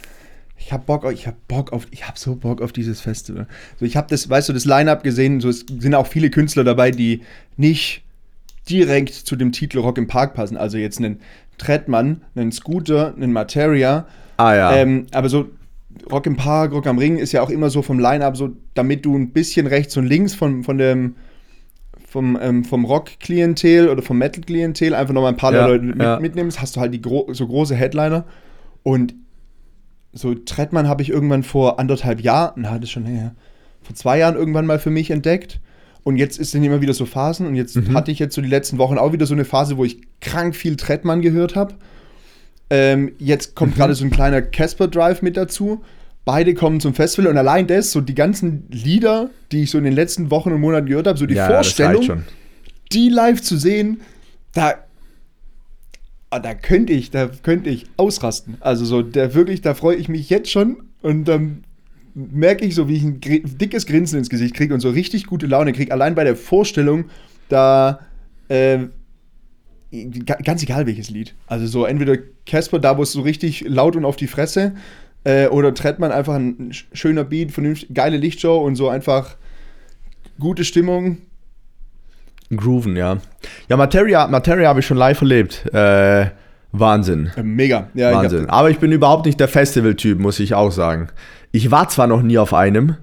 ich habe Bock, ich habe Bock auf, ich habe so Bock auf dieses Festival. So, ich habe das, weißt du, das Line-Up gesehen, so, es sind auch viele Künstler dabei, die nicht direkt zu dem Titel Rock im Park passen. Also jetzt einen Trettmann, einen Scooter, einen Materia, ah ja. ähm, aber so Rock im Park, Rock am Ring ist ja auch immer so vom Line-Up so, damit du ein bisschen rechts und links von, von dem vom, ähm, vom Rock-Klientel oder vom Metal-Klientel einfach nochmal ein paar Ja, Leute mit, ja. mitnimmst, hast du halt die gro so große Headliner und so Trettmann habe ich irgendwann vor anderthalb Jahren, na, das ist schon her, vor zwei Jahren irgendwann mal für mich entdeckt. Und jetzt ist dann immer wieder so Phasen. Und jetzt Mhm. hatte ich jetzt so die letzten Wochen auch wieder so eine Phase, wo ich krank viel Trettmann gehört habe. Ähm, jetzt Mhm. kommt gerade so ein kleiner Casper Drive mit dazu. Beide kommen zum Festival und allein das, so die ganzen Lieder, die ich so in den letzten Wochen und Monaten gehört habe, so die ja, Vorstellung, die live zu sehen, da, ah, da könnte ich, da könnte ich ausrasten. Also so, da wirklich, da freue ich mich jetzt schon und dann merke ich so, wie ich ein dickes Grinsen ins Gesicht kriege und so richtig gute Laune kriege. Allein bei der Vorstellung, da äh, ga- ganz egal welches Lied. Also so entweder Casper, da wo es so richtig laut und auf die Fresse, äh, oder Trettmann einfach ein sch- schöner Beat, vernünftig, geile Lichtshow und so einfach gute Stimmung. Grooven, ja. Ja, Materia, Materia habe ich schon live erlebt. Äh, Wahnsinn. Äh, mega. Ja, ich Wahnsinn. Aber ich bin überhaupt nicht der Festival-Typ, muss ich auch sagen. Ich war zwar noch nie auf einem,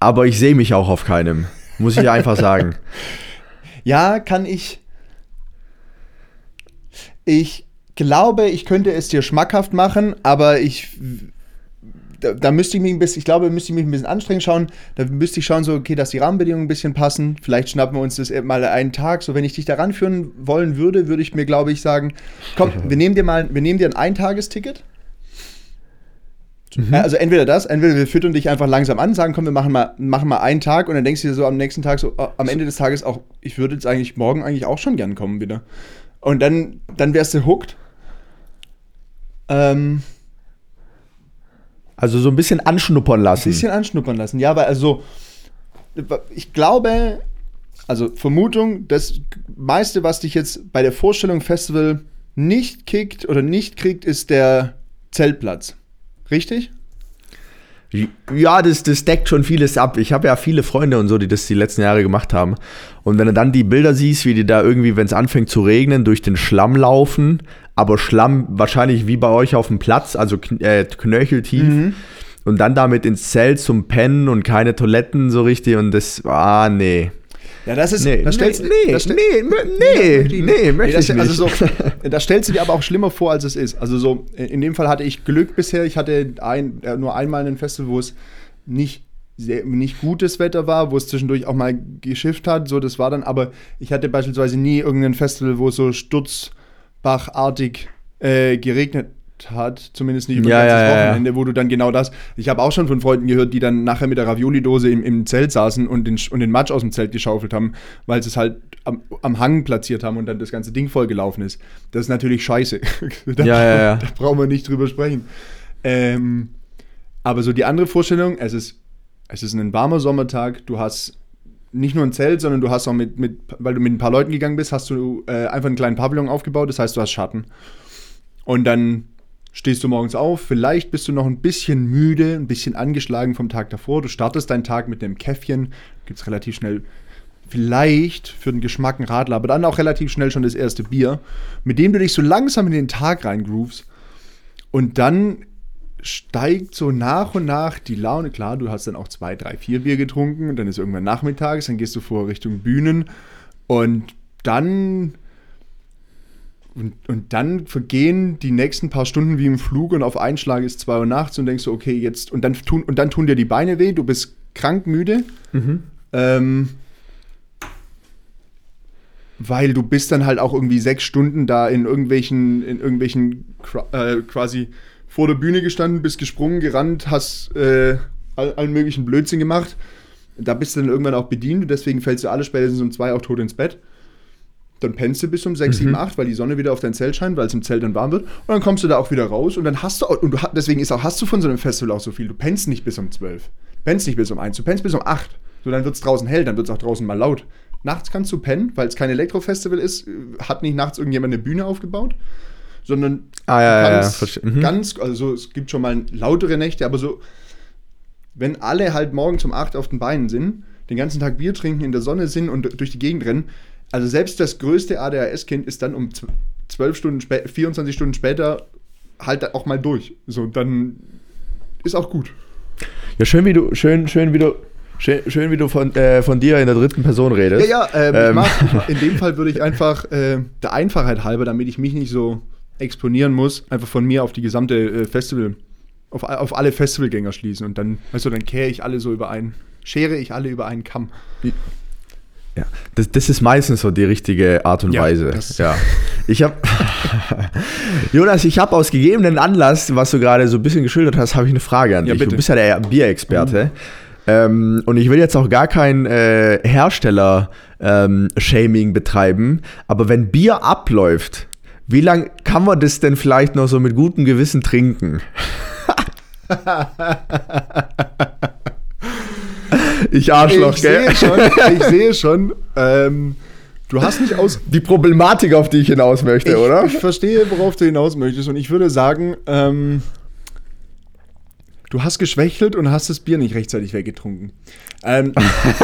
aber ich sehe mich auch auf keinem. Muss ich einfach sagen. [LAUGHS] Ja, kann ich. Ich glaube, ich könnte es dir schmackhaft machen, aber ich. Da, da müsste ich mich ein bisschen, ich glaube, müsste ich mich ein bisschen anstrengen schauen. Da müsste ich schauen, so, okay, dass die Rahmenbedingungen ein bisschen passen. Vielleicht schnappen wir uns das mal einen Tag. So, wenn ich dich da ranführen wollen würde, würde ich mir, glaube ich, sagen: Komm, [LAUGHS] wir nehmen dir mal, wir nehmen dir ein Eintagesticket. Äh, Also entweder das, entweder wir füttern dich einfach langsam an, sagen, komm, wir machen mal, machen mal einen Tag und dann denkst du dir so am nächsten Tag so, am Ende des Tages auch, ich würde jetzt eigentlich morgen eigentlich auch schon gern kommen wieder. Und dann, dann wärst du hooked. Ähm, Also so ein bisschen anschnuppern ein lassen. bisschen anschnuppern lassen. Ja, weil also, ich glaube, also Vermutung, das meiste, was dich jetzt bei der Vorstellung Festival nicht kickt oder nicht kriegt, ist der Zeltplatz. Richtig? Ja, das, das deckt schon vieles ab. Ich habe ja viele Freunde und so, die das die letzten Jahre gemacht haben. Und wenn du dann die Bilder siehst, wie die da irgendwie, wenn es anfängt zu regnen, durch den Schlamm laufen, aber Schlamm wahrscheinlich wie bei euch auf dem Platz, also kn äh, knöcheltief. Und dann damit ins Zelt zum Pennen und keine Toiletten so richtig und das, ah, nee. Ja, das ist. Nee, das stellst, nee, das stell- nee, nee, nee, möchte das, ich also nicht. so, [LAUGHS] da stellst du dir aber auch schlimmer vor, als es ist. Also so, in dem Fall hatte ich Glück bisher. Ich hatte ein, äh, nur einmal ein Festival, wo es nicht sehr, nicht gutes Wetter war, wo es zwischendurch auch mal geschifft hat. So, das war dann, aber ich hatte beispielsweise nie irgendein Festival, wo es so sturzbachartig äh, geregnet hat, zumindest nicht über Ja, ganzes ja, ja, ja. Wochenende, wo du dann genau das. Ich habe auch schon von Freunden gehört, die dann nachher mit der Ravioli-Dose im, im Zelt saßen und den, und den Matsch aus dem Zelt geschaufelt haben, weil sie es halt am, am Hang platziert haben und dann das ganze Ding vollgelaufen ist. Das ist natürlich scheiße. [LAUGHS] da, Ja, ja, ja. [LAUGHS] da brauchen wir nicht drüber sprechen. Ähm, aber so die andere Vorstellung, es ist, es ist ein warmer Sommertag, du hast nicht nur ein Zelt, sondern du hast auch mit, mit weil du mit ein paar Leuten gegangen bist, hast du äh, einfach einen kleinen Pavillon aufgebaut, das heißt, du hast Schatten. Und dann stehst du morgens auf, vielleicht bist du noch ein bisschen müde, ein bisschen angeschlagen vom Tag davor. Du startest deinen Tag mit einem Käffchen, gibt es relativ schnell, vielleicht für den Geschmack ein Radler, aber dann auch relativ schnell schon das erste Bier, mit dem du dich so langsam in den Tag reingrooves. Und dann steigt so nach und nach die Laune. Klar, du hast dann auch zwei, drei, vier Bier getrunken und dann ist irgendwann nachmittags, dann gehst du vor Richtung Bühnen und dann und, und dann vergehen die nächsten paar Stunden wie im Flug und auf einen Schlag ist 2 Uhr nachts und denkst du, okay, jetzt, und dann tun, und dann tun dir die Beine weh, du bist krank müde. Ähm, weil du bist dann halt auch irgendwie sechs Stunden da in irgendwelchen, in irgendwelchen äh, quasi vor der Bühne gestanden, bist gesprungen, gerannt, hast äh, all, allen möglichen Blödsinn gemacht. Da bist du dann irgendwann auch bedient und deswegen fällst du alle spätestens um zwei auch tot ins Bett. Dann pennst du bis um 6, 7, 8, weil die Sonne wieder auf dein Zelt scheint, weil es im Zelt dann warm wird. Und dann kommst du da auch wieder raus und dann hast du, und du, deswegen ist auch, hast du von so einem Festival auch so viel. Du pennst nicht bis um 12. Du pennst nicht bis um 1, du pennst bis um 8. So, dann wird es draußen hell, dann wird es auch draußen mal laut. Nachts kannst du pennen, weil es kein Elektrofestival ist, hat nicht nachts irgendjemand eine Bühne aufgebaut, sondern Ah, ja, ja, ja, mhm. ganz, also so, es gibt schon mal lautere Nächte, aber so, wenn alle halt morgens um 8 auf den Beinen sind, den ganzen Tag Bier trinken, in der Sonne sind und durch die Gegend rennen, also selbst das größte ADHS-Kind ist dann um zw- 12 Stunden, spä 24 Stunden später halt auch mal durch. So, dann ist auch gut. Ja, schön, wie du, schön, schön, wie du, schön, schön, wie du von, äh, von dir in der dritten Person redest. Ja, ja, ähm, Ähm. Ich mag, [LAUGHS] in dem Fall würde ich einfach äh, der Einfachheit halber, damit ich mich nicht so exponieren muss, einfach von mir auf die gesamte äh, Festival, auf, auf alle Festivalgänger schließen und dann, weißt du, dann kehre ich alle so über einen, schere ich alle über einen Kamm. Ja, das, das ist meistens so die richtige Art und Ja, Weise. Ja. [LAUGHS] Ich habe [LAUGHS] Jonas, ich habe aus gegebenen Anlass, was du gerade so ein bisschen geschildert hast, habe ich eine Frage an Ja, dich. Du bitte. bist ja der Bierexperte. Ähm, und ich will jetzt auch gar kein äh, Hersteller-Shaming betreiben, aber wenn Bier abläuft, wie lange kann man das denn vielleicht noch so mit gutem Gewissen trinken? [LAUGHS] ich Arschloch, ich gell? sehe schon, ich [LAUGHS] sehe schon, ähm, du hast nicht aus... Die Problematik, auf die ich hinaus möchte, Ich, oder? ich verstehe, worauf du hinaus möchtest und ich würde sagen, ähm, du hast geschwächelt und hast das Bier nicht rechtzeitig weggetrunken. Ähm,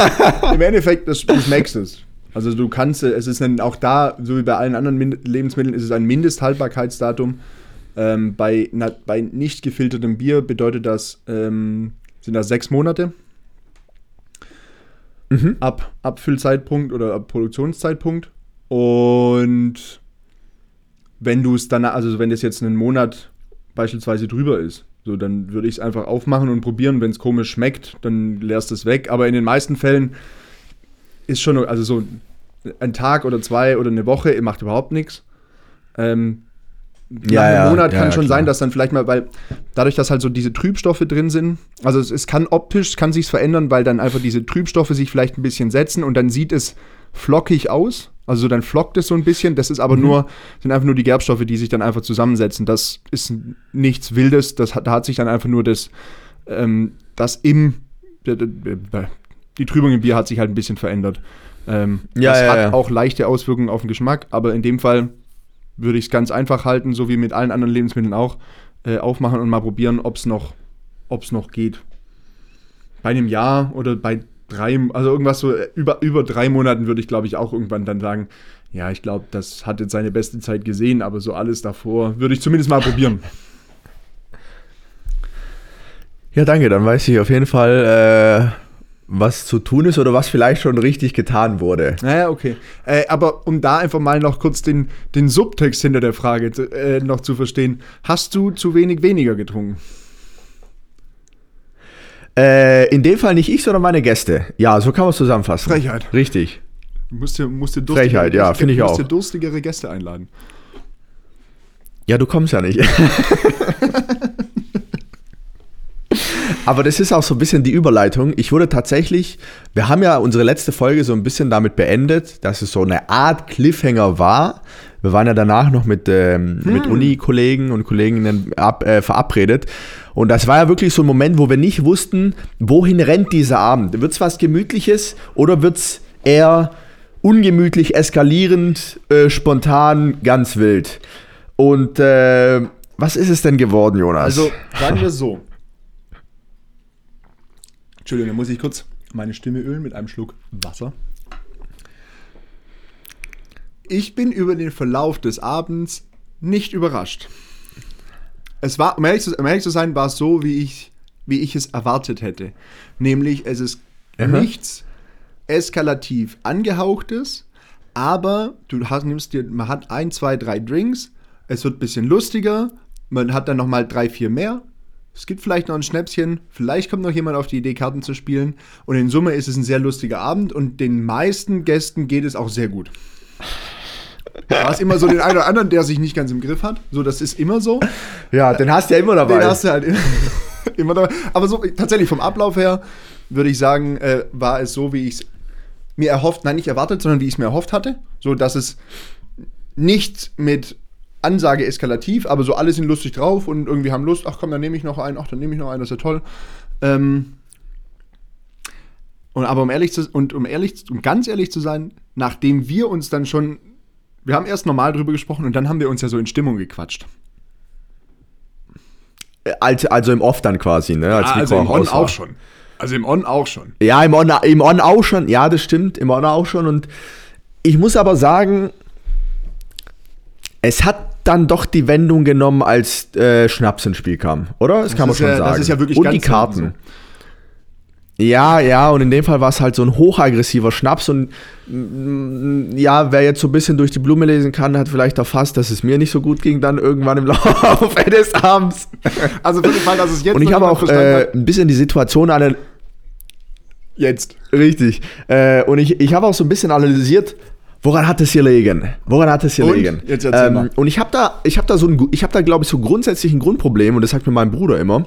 [LAUGHS] Im Endeffekt, das, du schmeckst es. Also du kannst, es ist ein, auch da, so wie bei allen anderen Min Lebensmitteln, ist es ein Mindesthaltbarkeitsdatum. Ähm, bei, na, bei nicht gefiltertem Bier bedeutet das, ähm, sind das sechs Monate Mhm. ab Abfüllzeitpunkt oder ab Produktionszeitpunkt. Und wenn du es dann, also wenn das jetzt einen Monat beispielsweise drüber ist, so dann würde ich es einfach aufmachen und probieren. Wenn es komisch schmeckt, dann leerst du es weg. Aber in den meisten Fällen ist schon, also so ein Tag oder zwei oder eine Woche macht überhaupt nichts. Ähm, nach Ja, einem ja, Monat ja, kann ja, schon klar. sein, dass dann vielleicht mal, weil dadurch, dass halt so diese Trübstoffe drin sind, also es, es kann optisch, kann sich's verändern, weil dann einfach diese Trübstoffe sich vielleicht ein bisschen setzen und dann sieht es flockig aus. Also dann flockt es so ein bisschen. Das ist aber Mhm. nur, sind einfach nur die Gerbstoffe, die sich dann einfach zusammensetzen. Das ist nichts Wildes. Das hat, da hat sich dann einfach nur das, ähm, das im, der- der- der- die Trübung im Bier hat sich halt ein bisschen verändert. Ähm, Ja, das ja, hat ja. auch leichte Auswirkungen auf den Geschmack, aber in dem Fall würde ich es ganz einfach halten, so wie mit allen anderen Lebensmitteln auch, äh, aufmachen und mal probieren, ob es noch, ob's noch geht. Bei einem Jahr oder bei drei, also irgendwas so äh, über, über drei Monaten würde ich, glaube ich, auch irgendwann dann sagen, ja, ich glaube, das hat jetzt seine beste Zeit gesehen, aber so alles davor würde ich zumindest mal probieren. [LAUGHS] [LAUGHS] Ja, danke. Dann weiß ich auf jeden Fall, äh, was zu tun ist oder was vielleicht schon richtig getan wurde. Naja, okay. Äh, aber um da einfach mal noch kurz den, den Subtext hinter der Frage äh, noch zu verstehen, hast du zu wenig weniger getrunken? Äh, in dem Fall nicht ich, sondern meine Gäste. Ja, so kann man es zusammenfassen. Frechheit. Richtig. Du musst dir, musst dir Frechheit, ja, finde ich du auch. dir durstigere Gäste einladen. Ja, du kommst ja nicht. [LAUGHS] Aber das ist auch so ein bisschen die Überleitung. Ich wurde tatsächlich, wir haben ja unsere letzte Folge so ein bisschen damit beendet, dass es so eine Art Cliffhanger war. Wir waren ja danach noch mit, ähm, mit Uni-Kollegen und Kolleginnen ab, äh, verabredet. Und das war ja wirklich so ein Moment, wo wir nicht wussten, wohin rennt dieser Abend. Wird es was Gemütliches oder wird es eher ungemütlich, eskalierend, äh, spontan, ganz wild? Und äh, was ist es denn geworden, Jonas? Also, sagen wir so. Entschuldigung, da muss ich kurz meine Stimme ölen mit einem Schluck Wasser. Ich bin über den Verlauf des Abends nicht überrascht. Es war, um ehrlich zu, um ehrlich zu sein, war es so, wie ich, wie ich es erwartet hätte. Nämlich, es ist Aha. nichts eskalativ angehauchtes, aber du hast, nimmst dir, man hat ein, zwei, drei Drinks, es wird ein bisschen lustiger, man hat dann nochmal drei, vier mehr. Es gibt vielleicht noch ein Schnäpschen, vielleicht kommt noch jemand auf die Idee, Karten zu spielen. Und in Summe ist es ein sehr lustiger Abend und den meisten Gästen geht es auch sehr gut. Da ist immer so den einen oder anderen, der sich nicht ganz im Griff hat. So, das ist immer so. ja, den hast du ja immer dabei. Den hast du halt immer. [LAUGHS] immer dabei. Aber so tatsächlich vom Ablauf her würde ich sagen, äh, war es so, wie ich es mir erhofft, nein, nicht erwartet, sondern wie ich es mir erhofft hatte. So, dass es nicht mit Ansage eskalativ, aber so alle sind lustig drauf und irgendwie haben Lust, ach komm, dann nehme ich noch einen, ach, dann nehme ich noch einen, das ist ja toll. Ähm, und aber um ehrlich zu und um ehrlich, um ganz ehrlich zu sein, nachdem wir uns dann schon, wir haben erst normal drüber gesprochen und dann haben wir uns ja so in Stimmung gequatscht. Also, also im Off dann quasi, ne? Als ja, also im On auch schon. Also im On auch schon. Ja, im On, im On auch schon. Ja, das stimmt. Im On auch schon. Und ich muss aber sagen, es hat dann doch die Wendung genommen, als äh, Schnaps ins Spiel kam, oder? Das, das kann man schon ja, sagen. Das ist ja wirklich Und die Karten. So. Ja, ja, und in dem Fall war es halt so ein hochaggressiver Schnaps und mm, ja, wer jetzt so ein bisschen durch die Blume lesen kann, hat vielleicht erfasst, dass es mir nicht so gut ging dann irgendwann im [LAUGHS] Laufe des Abends. Also für den Fall, dass es jetzt Und ich habe auch äh, ein bisschen die Situation analysiert. Jetzt. Richtig. Äh, und ich, ich habe auch so ein bisschen analysiert, Woran hat es hier liegen? Woran hat es hier und? liegen? Jetzt ähm, mal. Und ich habe da, ich habe da so ein, ich habe da glaube ich so grundsätzlich ein Grundproblem und das sagt mir mein Bruder immer.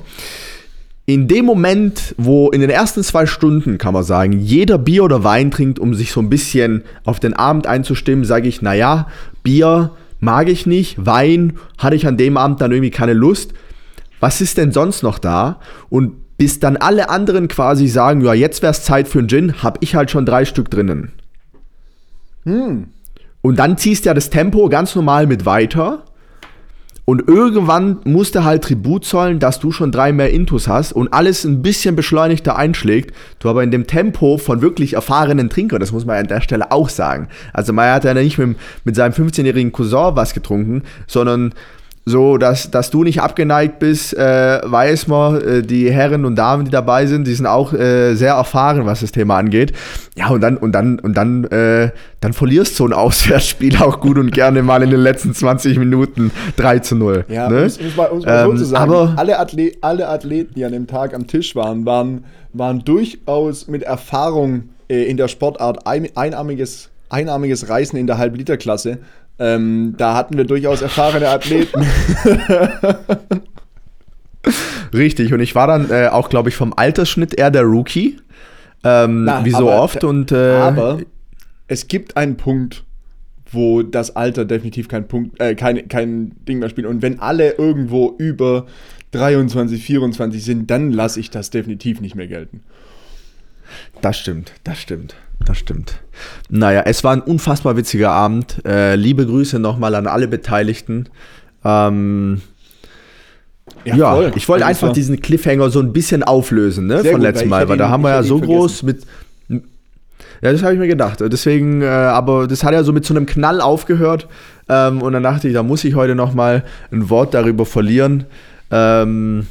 In dem Moment, wo in den ersten zwei Stunden, kann man sagen, jeder Bier oder Wein trinkt, um sich so ein bisschen auf den Abend einzustimmen, sage ich, naja, Bier mag ich nicht, Wein hatte ich an dem Abend dann irgendwie keine Lust. Was ist denn sonst noch da? Und bis dann alle anderen quasi sagen, ja, jetzt wäre es Zeit für einen Gin, habe ich halt schon drei Stück drinnen. Hm. Und dann ziehst du ja das Tempo ganz normal mit weiter. Und irgendwann musst du halt Tribut zollen, dass du schon drei mehr Intus hast und alles ein bisschen beschleunigter einschlägt. Du aber in dem Tempo von wirklich erfahrenen Trinkern, das muss man an der Stelle auch sagen. Also man hat ja nicht mit, mit seinem 15-jährigen Cousin was getrunken, sondern so, dass, dass du nicht abgeneigt bist, äh, weiß man, äh, die Herren und Damen, die dabei sind, die sind auch äh, sehr erfahren, was das Thema angeht. Ja, und dann, und dann, und dann, äh, dann verlierst so ein [LAUGHS] Auswärtsspiel auch gut und gerne mal in den letzten 20 Minuten 3 zu 0. Ja, ne? muss, muss, man, muss man ähm, so zu sagen, aber alle, Athlet, alle Athleten, die an dem Tag am Tisch waren, waren, waren durchaus mit Erfahrung äh, in der Sportart ein, einarmiges, einarmiges Reisen in der Halbliterklasse ähm, da hatten wir durchaus erfahrene Athleten. [LAUGHS] Richtig, und ich war dann äh, auch, glaube ich, vom Altersschnitt eher der Rookie. Ähm, Na, wie so aber, oft. Und, äh, aber es gibt einen Punkt, wo das Alter definitiv kein Punkt, äh, kein, kein Ding mehr spielt. Und wenn alle irgendwo über 23, 24 sind, dann lasse ich das definitiv nicht mehr gelten. Das stimmt, das stimmt. Das stimmt. Naja, es war ein unfassbar witziger Abend. Äh, liebe Grüße nochmal an alle Beteiligten. Ähm, ja, ja ich wollte einfach diesen Cliffhanger so ein bisschen auflösen, ne, von letztem Mal, weil da haben wir ja so groß mit. Ja, das habe ich mir gedacht. Deswegen, äh, aber das hat ja so mit so einem Knall aufgehört. Ähm, und dann dachte ich, da muss ich heute nochmal ein Wort darüber verlieren. Ähm,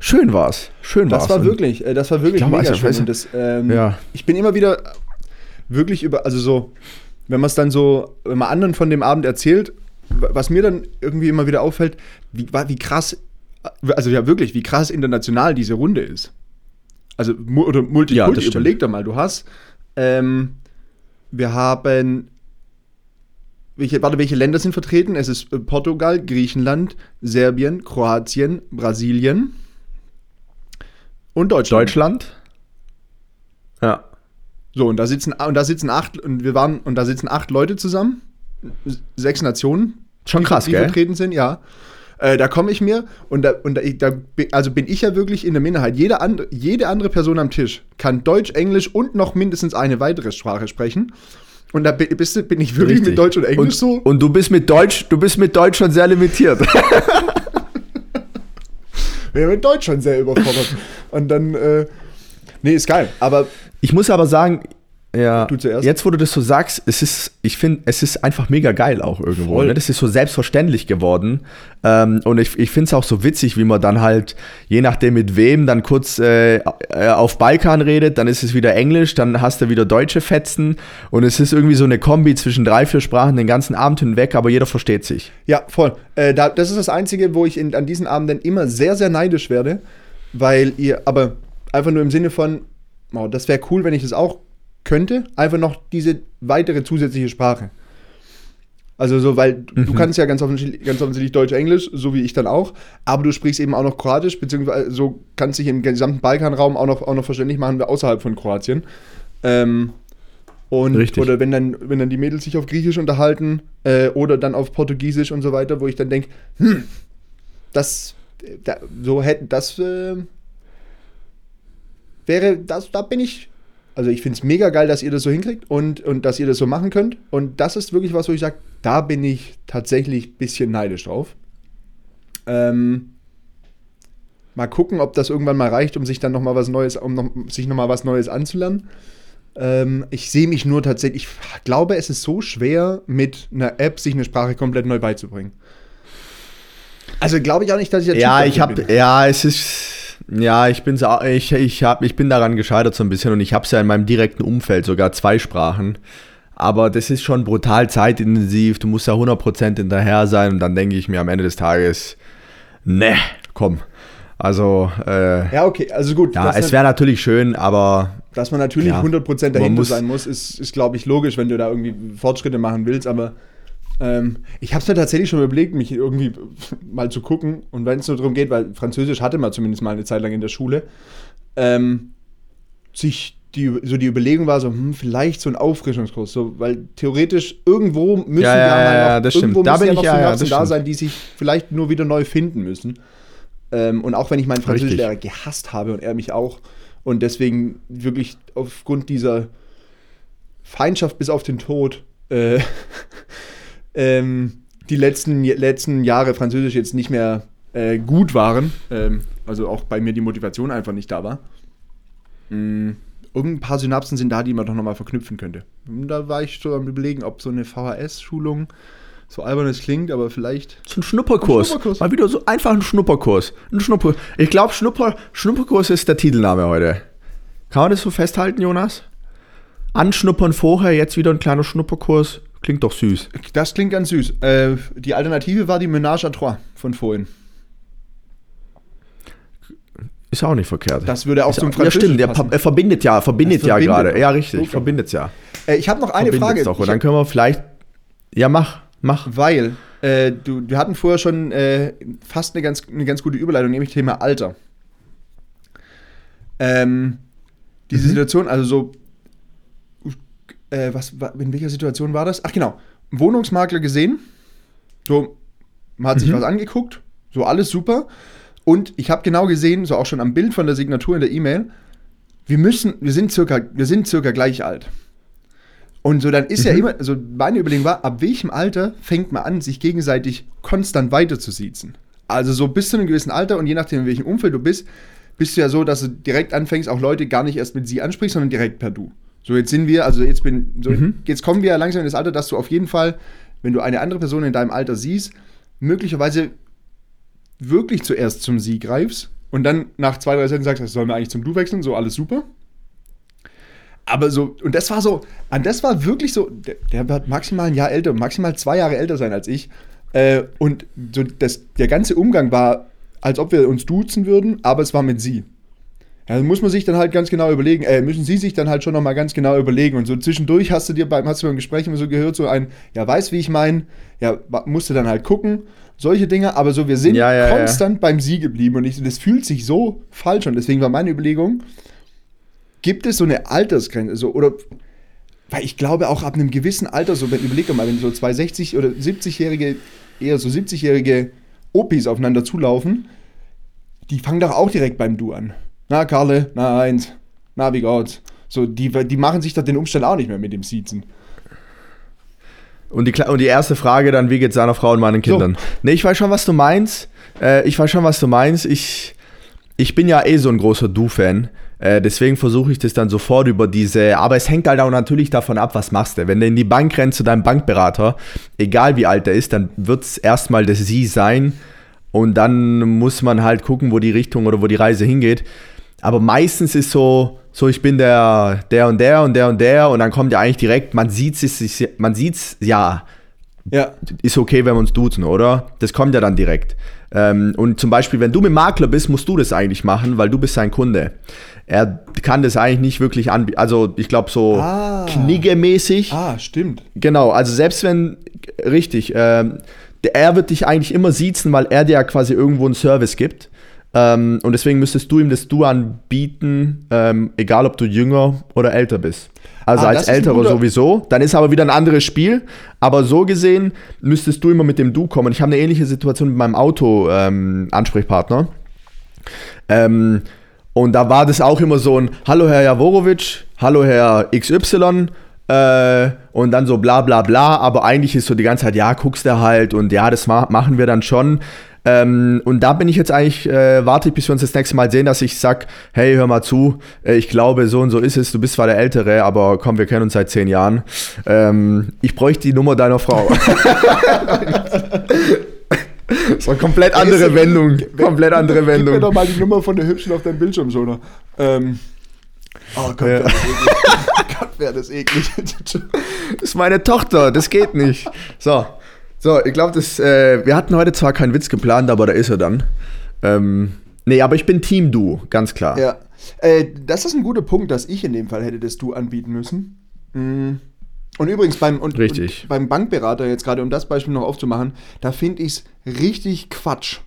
Schön war's. Schön das war's. War wirklich, äh, das war wirklich ich mega schön. Das, ähm, ja. Ich bin immer wieder wirklich über, also so, wenn man es dann so, wenn man anderen von dem Abend erzählt, was mir dann irgendwie immer wieder auffällt, wie, wie krass, also ja wirklich, wie krass international diese Runde ist. Also, oder Multikulti, ja, überleg doch mal, du hast, ähm, wir haben, welche, warte, welche Länder sind vertreten? Es ist äh, Portugal, Griechenland, Serbien, Kroatien, Brasilien, und Deutschland. Deutschland. Ja. So, und da sitzen, und da sitzen acht, und wir waren, und da sitzen acht Leute zusammen. Sechs Nationen. Schon krass, die, die gell? vertreten sind, ja. Äh, da komme ich mir und da, und da, da, also bin ich ja wirklich in der Minderheit. Jede, and, jede andere Person am Tisch kann Deutsch, Englisch und noch mindestens eine weitere Sprache sprechen. Und da bist, bin ich wirklich Richtig. mit Deutsch und Englisch und, so. Und du bist mit Deutsch, du bist mit Deutsch schon sehr limitiert. [LAUGHS] wäre mit Deutsch schon sehr überfordert. [LAUGHS] Und dann, äh, nee, ist geil. Aber ich muss aber sagen, ja, du zuerst. jetzt wo du das so sagst, es ist, ich finde, es ist einfach mega geil auch irgendwo. Ne? Das ist so selbstverständlich geworden. Ähm, und ich, ich finde es auch so witzig, wie man dann halt, je nachdem mit wem, dann kurz äh, äh, auf Balkan redet, dann ist es wieder Englisch, dann hast du wieder deutsche Fetzen. Und es ist irgendwie so eine Kombi zwischen drei, vier Sprachen den ganzen Abend hinweg, aber jeder versteht sich. Ja, voll. Äh, da, das ist das Einzige, wo ich in, an diesen Abenden immer sehr, sehr neidisch werde, weil ihr, aber einfach nur im Sinne von, oh, das wäre cool, wenn ich das auch könnte, einfach noch diese weitere zusätzliche Sprache. Also so, weil mhm. du kannst ja ganz offensichtlich, ganz offensichtlich Deutsch-Englisch, so wie ich dann auch, aber du sprichst eben auch noch Kroatisch, beziehungsweise so kannst dich im gesamten Balkanraum auch noch, auch noch verständlich machen, außerhalb von Kroatien. Ähm, und, Richtig. Oder wenn dann, wenn dann die Mädels sich auf Griechisch unterhalten äh, oder dann auf Portugiesisch und so weiter, wo ich dann denke, hm, das, da, so hätten, das äh, wäre, das, da bin ich also ich finde es mega geil, dass ihr das so hinkriegt und, und dass ihr das so machen könnt. Und das ist wirklich was, wo ich sage, da bin ich tatsächlich ein bisschen neidisch drauf. Ähm, mal gucken, ob das irgendwann mal reicht, um sich dann noch mal was Neues, um noch, sich noch mal was Neues anzulernen. Ähm, ich sehe mich nur tatsächlich, ich glaube, es ist so schwer, mit einer App sich eine Sprache komplett neu beizubringen. Also glaube ich auch nicht, dass ich jetzt. Ja, ich habe, ja, es ist ja, ich, bin's, ich, ich, hab, ich bin daran gescheitert so ein bisschen und ich habe es ja in meinem direkten Umfeld sogar zwei Sprachen. Aber das ist schon brutal zeitintensiv. Du musst da 100% hinterher sein und dann denke ich mir am Ende des Tages, ne, komm. Also, äh, ja, okay, also gut. Ja, es wäre natürlich schön, aber. Dass man natürlich ja, 100% dahinter muss, sein muss, ist, ist glaube ich, logisch, wenn du da irgendwie Fortschritte machen willst, aber ähm, ich habe es mir tatsächlich schon überlegt, mich irgendwie mal zu gucken. Und wenn es nur darum geht, weil Französisch hatte man zumindest mal eine Zeit lang in der Schule, ähm, sich die, so die Überlegung war so, hm, vielleicht so ein Auffrischungskurs, so, weil theoretisch irgendwo müssen ja, ja, ja, mal noch, irgendwo da bin ja ich, so ja, da sein, die sich vielleicht nur wieder neu finden müssen. Ähm, und auch wenn ich meinen Französischlehrer gehasst habe und er mich auch und deswegen wirklich aufgrund dieser Feindschaft bis auf den Tod äh, [LAUGHS] ähm, die letzten, letzten Jahre Französisch jetzt nicht mehr äh, gut waren. Ähm, also auch bei mir die Motivation einfach nicht da war. Mhm. Irgendein paar Synapsen sind da, die man doch nochmal verknüpfen könnte. Und da war ich so am überlegen, ob so eine VHS-Schulung so albern es klingt, aber vielleicht. So ein Schnupperkurs. ein Schnupperkurs. Mal wieder so einfach ein Schnupperkurs. Ein Schnupper. Ich glaube, Schnupper, Schnupperkurs ist der Titelname heute. Kann man das so festhalten, Jonas? Anschnuppern vorher, jetzt wieder ein kleiner Schnupperkurs. Klingt doch süß. Das klingt ganz süß. Äh, die Alternative war die Ménage à Trois von vorhin. Ist auch nicht verkehrt. Das würde auch ist zum Französischen Ja, stimmt. Er verbindet ja, verbindet ja gerade. Ja, richtig. Okay. Verbindet ja. Äh, ich habe noch eine Frage. Doch. Und dann können wir vielleicht. Ja, mach, mach. Weil äh, du, wir hatten vorher schon äh, fast eine ganz, eine ganz gute Überleitung, nämlich Thema Alter. Ähm, diese mhm. Situation, also so äh, was, in welcher Situation war das? Ach genau, Wohnungsmakler gesehen. So, man hat mhm. sich was angeguckt, so alles super. Und ich habe genau gesehen, so auch schon am Bild von der Signatur in der E-Mail, wir müssen, wir sind circa, wir sind circa gleich alt. Und so dann ist mhm. ja immer, also meine Überlegung war, ab welchem Alter fängt man an, sich gegenseitig konstant weiter zu siezen? Also so bis zu einem gewissen Alter und je nachdem, in welchem Umfeld du bist, bist du ja so, dass du direkt anfängst, auch Leute gar nicht erst mit sie ansprichst, sondern direkt per Du. So, jetzt sind wir, also jetzt bin, so, mhm. jetzt kommen wir langsam in das Alter, dass du auf jeden Fall, wenn du eine andere Person in deinem Alter siehst, möglicherweise wirklich zuerst zum Sie greifst und dann nach zwei, drei Sätzen sagst, das sollen wir eigentlich zum Du wechseln, so alles super. Aber so, und das war so, und das war wirklich so, der, der wird maximal ein Jahr älter, maximal zwei Jahre älter sein als ich. Äh, und so das, der ganze Umgang war, als ob wir uns duzen würden, aber es war mit sie. Ja, muss man sich dann halt ganz genau überlegen, äh, müssen Sie sich dann halt schon nochmal ganz genau überlegen. Und so zwischendurch hast du dir beim, hast du beim Gespräch immer so gehört, so ein, ja, weiß, wie ich meine, ja, musst du dann halt gucken, solche Dinge, aber so, wir sind ja, ja, konstant ja. beim Sie geblieben und ich, das fühlt sich so falsch an. Deswegen war meine Überlegung, gibt es so eine Altersgrenze, so, oder, weil ich glaube auch ab einem gewissen Alter, so, wenn, überleg doch mal, wenn so zwei 60- oder 70-jährige, eher so 70-jährige Opis aufeinander zulaufen, die fangen doch auch direkt beim Du an. Na, Karle, na, eins, na, wie geht's? So, die, die machen sich doch den Umstand auch nicht mehr mit dem Siezen. Und die, und die erste Frage dann, wie geht's seiner Frau und meinen Kindern? So. Nee, ich weiß schon, was du meinst. Äh, ich weiß schon, was du meinst. Ich, ich bin ja eh so ein großer Du-Fan. Äh, deswegen versuche ich das dann sofort über diese. Aber es hängt halt auch natürlich davon ab, was machst du. Wenn du in die Bank rennst zu deinem Bankberater, egal wie alt er ist, dann wird es erstmal das Sie sein. Und dann muss man halt gucken, wo die Richtung oder wo die Reise hingeht. Aber meistens ist so, so ich bin der, der und der und der und der und dann kommt ja eigentlich direkt, man sieht es, man sieht's, ja, ja, ist okay, wenn wir uns duzen, oder? Das kommt ja dann direkt. Ähm, und zum Beispiel, wenn du mit Makler bist, musst du das eigentlich machen, weil du bist sein Kunde. Er kann das eigentlich nicht wirklich anbieten. Also ich glaube so ah. kniggemäßig. Ah, stimmt. Genau, also selbst wenn, richtig. Ähm, er wird dich eigentlich immer siezen, weil er dir ja quasi irgendwo einen Service gibt. Ähm, und deswegen müsstest du ihm das Du anbieten, ähm, egal ob du jünger oder älter bist. Also Ah, als Älterer sowieso. Dann ist aber wieder ein anderes Spiel. Aber so gesehen müsstest du immer mit dem Du kommen. Ich habe eine ähnliche Situation mit meinem Auto-Ansprechpartner. Ähm, und da war das auch immer so ein Hallo Herr Jaworowitsch, Hallo Herr XY äh, und dann so bla bla bla, aber eigentlich ist so die ganze Zeit, ja, guckst du halt und ja, das ma machen wir dann schon. Ähm, und da bin ich jetzt eigentlich, äh, warte ich, bis wir uns das nächste Mal sehen, dass ich sag, hey, hör mal zu, äh, ich glaube, so und so ist es, du bist zwar der Ältere, aber komm, wir kennen uns seit zehn Jahren. Ähm, ich bräuchte die Nummer deiner Frau. das war eine komplett andere Wendung. Komplett andere Gib mir Wendung. doch mal die Nummer von der Hübschen auf deinem Bildschirm, Schoner. Ähm. Oh Gott, Ja. [LAUGHS] wäre das eklig. Das ist meine Tochter, das geht nicht. So, so ich glaube, das. Äh, wir hatten heute zwar keinen Witz geplant, aber da ist er dann. Ähm, nee, aber ich bin Team Du, ganz klar. ja. Äh, das ist ein guter Punkt, dass ich in dem Fall hätte das du anbieten müssen. Mm. Und übrigens beim, und. Und beim Bankberater, jetzt gerade um das Beispiel noch aufzumachen, da finde ich es richtig Quatsch.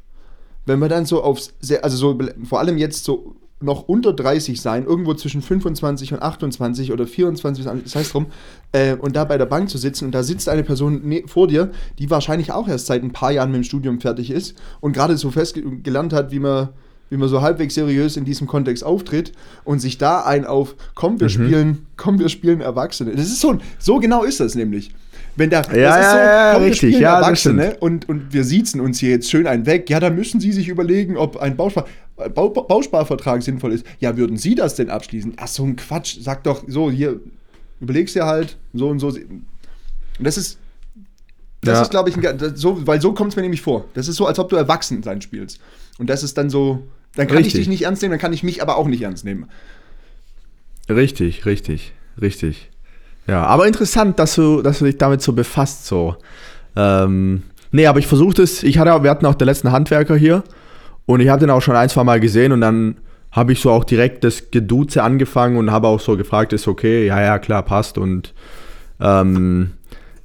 Wenn wir dann so aufs, also so vor allem jetzt so noch unter 30 sein, irgendwo zwischen 25 und 28 oder 24, das heißt drum, äh, und da bei der Bank zu sitzen und da sitzt eine Person ne, vor dir, die wahrscheinlich auch erst seit ein paar Jahren mit dem Studium fertig ist und gerade so fest ge- gelernt hat, wie man, wie man so halbwegs seriös in diesem Kontext auftritt und sich da ein auf, komm, wir spielen, komm, wir spielen Erwachsene. Das ist so, so genau ist das nämlich. Wenn da, Ja, ist so, ja, ja, komm, richtig, ja, das Erwachsene und, und wir siezen uns hier jetzt schön einen weg. Ja, da müssen Sie sich überlegen, ob ein Bauspar Bau Bausparvertrag sinnvoll ist. Ja, würden Sie das denn abschließen? Ach, so ein Quatsch. Sag doch so, hier, überlegst dir halt, so und so. Und das ist, das Ja. ist, glaube ich, ein, das- so, weil so kommt es mir nämlich vor. Das ist so, als ob du erwachsen sein spielst. Und das ist dann so, dann kann ich Richtig. dich nicht ernst nehmen, dann kann ich mich aber auch nicht ernst nehmen. Richtig, richtig, richtig. Ja, aber interessant, dass du, dass du dich damit so befasst, so. Ähm, nee, aber ich versuche das, ich hatte, wir hatten auch den letzten Handwerker hier und ich habe den auch schon ein, zwei Mal gesehen und dann habe ich so auch direkt das Geduze angefangen und habe auch so gefragt, ist okay, ja, ja, klar, passt und ähm,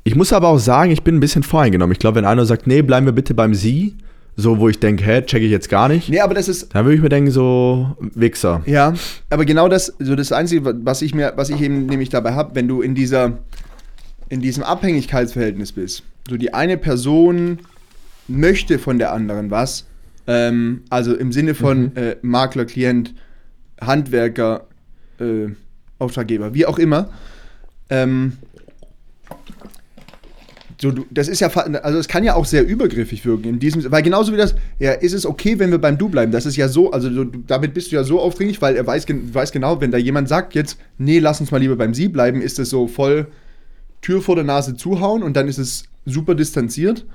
ich muss aber auch sagen, ich bin ein bisschen voreingenommen. Ich glaube, wenn einer sagt, nee, bleiben wir bitte beim Sie, so wo ich denke, hä, check ich jetzt gar nicht, Nee, aber das ist, dann würde ich mir denken, so, Wichser. Ja, aber genau das, so das Einzige, was ich mir, was ich eben nämlich dabei habe, wenn du in dieser, in diesem Abhängigkeitsverhältnis bist, so die eine Person möchte von der anderen was, ähm, also im Sinne von äh, Makler, Klient, Handwerker, äh, Auftraggeber, wie auch immer, ähm, so, das ist ja, also es kann ja auch sehr übergriffig wirken in diesem, weil genauso wie das, ja, ist es okay, wenn wir beim Du bleiben? Das ist ja so, also du, damit bist du ja so aufdringlich, weil er weiß, weiß genau, wenn da jemand sagt jetzt, nee, lass uns mal lieber beim Sie bleiben, ist es so voll Tür vor der Nase zuhauen und dann ist es super distanziert.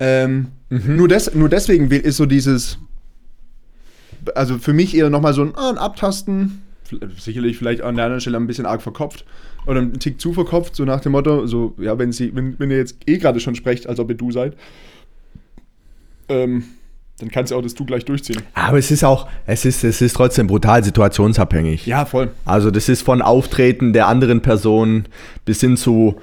Ähm, nur, des, nur deswegen will- ist so dieses, also für mich eher nochmal so ein, ah, ein Abtasten, sicherlich vielleicht an der anderen Stelle ein bisschen arg verkopft oder ein Tick zu verkopft, so nach dem Motto, so, ja, wenn sie, wenn, wenn ihr jetzt eh gerade schon sprecht, als ob ihr du seid, ähm, dann kannst du auch das Du gleich durchziehen. Aber es ist auch, es ist, es ist trotzdem brutal situationsabhängig. Ja, voll. Also das ist von Auftreten der anderen Person bis hin zu,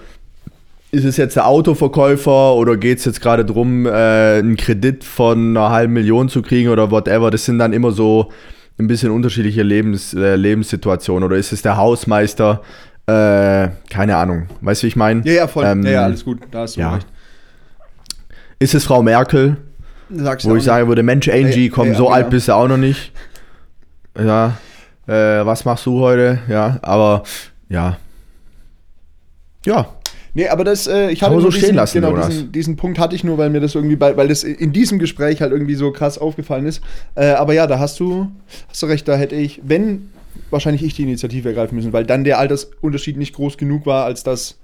ist es jetzt der Autoverkäufer oder geht es jetzt gerade darum, äh, einen Kredit von einer halben Million zu kriegen oder whatever. Das sind dann immer so ein bisschen unterschiedliche Lebens, äh, Lebenssituationen. Oder ist es der Hausmeister? Äh, keine Ahnung. Weißt du, wie ich meine? Ja, ja, voll. Ähm, ja, ja, alles gut. Da hast du ja. recht. Ist es Frau Merkel? Sagst du Wo ich sagen würde, Mensch, Angie, Ja, komm, ja, so ja. alt bist du auch noch nicht. Ja, äh, was machst du heute? Ja, aber ja. Ja, Nee, aber das, äh, ich hatte man so nur stehen diesen, lassen, genau, diesen, diesen Punkt hatte ich nur, weil mir das irgendwie, bei, weil das in diesem Gespräch halt irgendwie so krass aufgefallen ist. Äh, aber ja, da hast du, hast du recht, da hätte ich, wenn, wahrscheinlich ich die Initiative ergreifen müssen, weil dann der Altersunterschied nicht groß genug war, als dass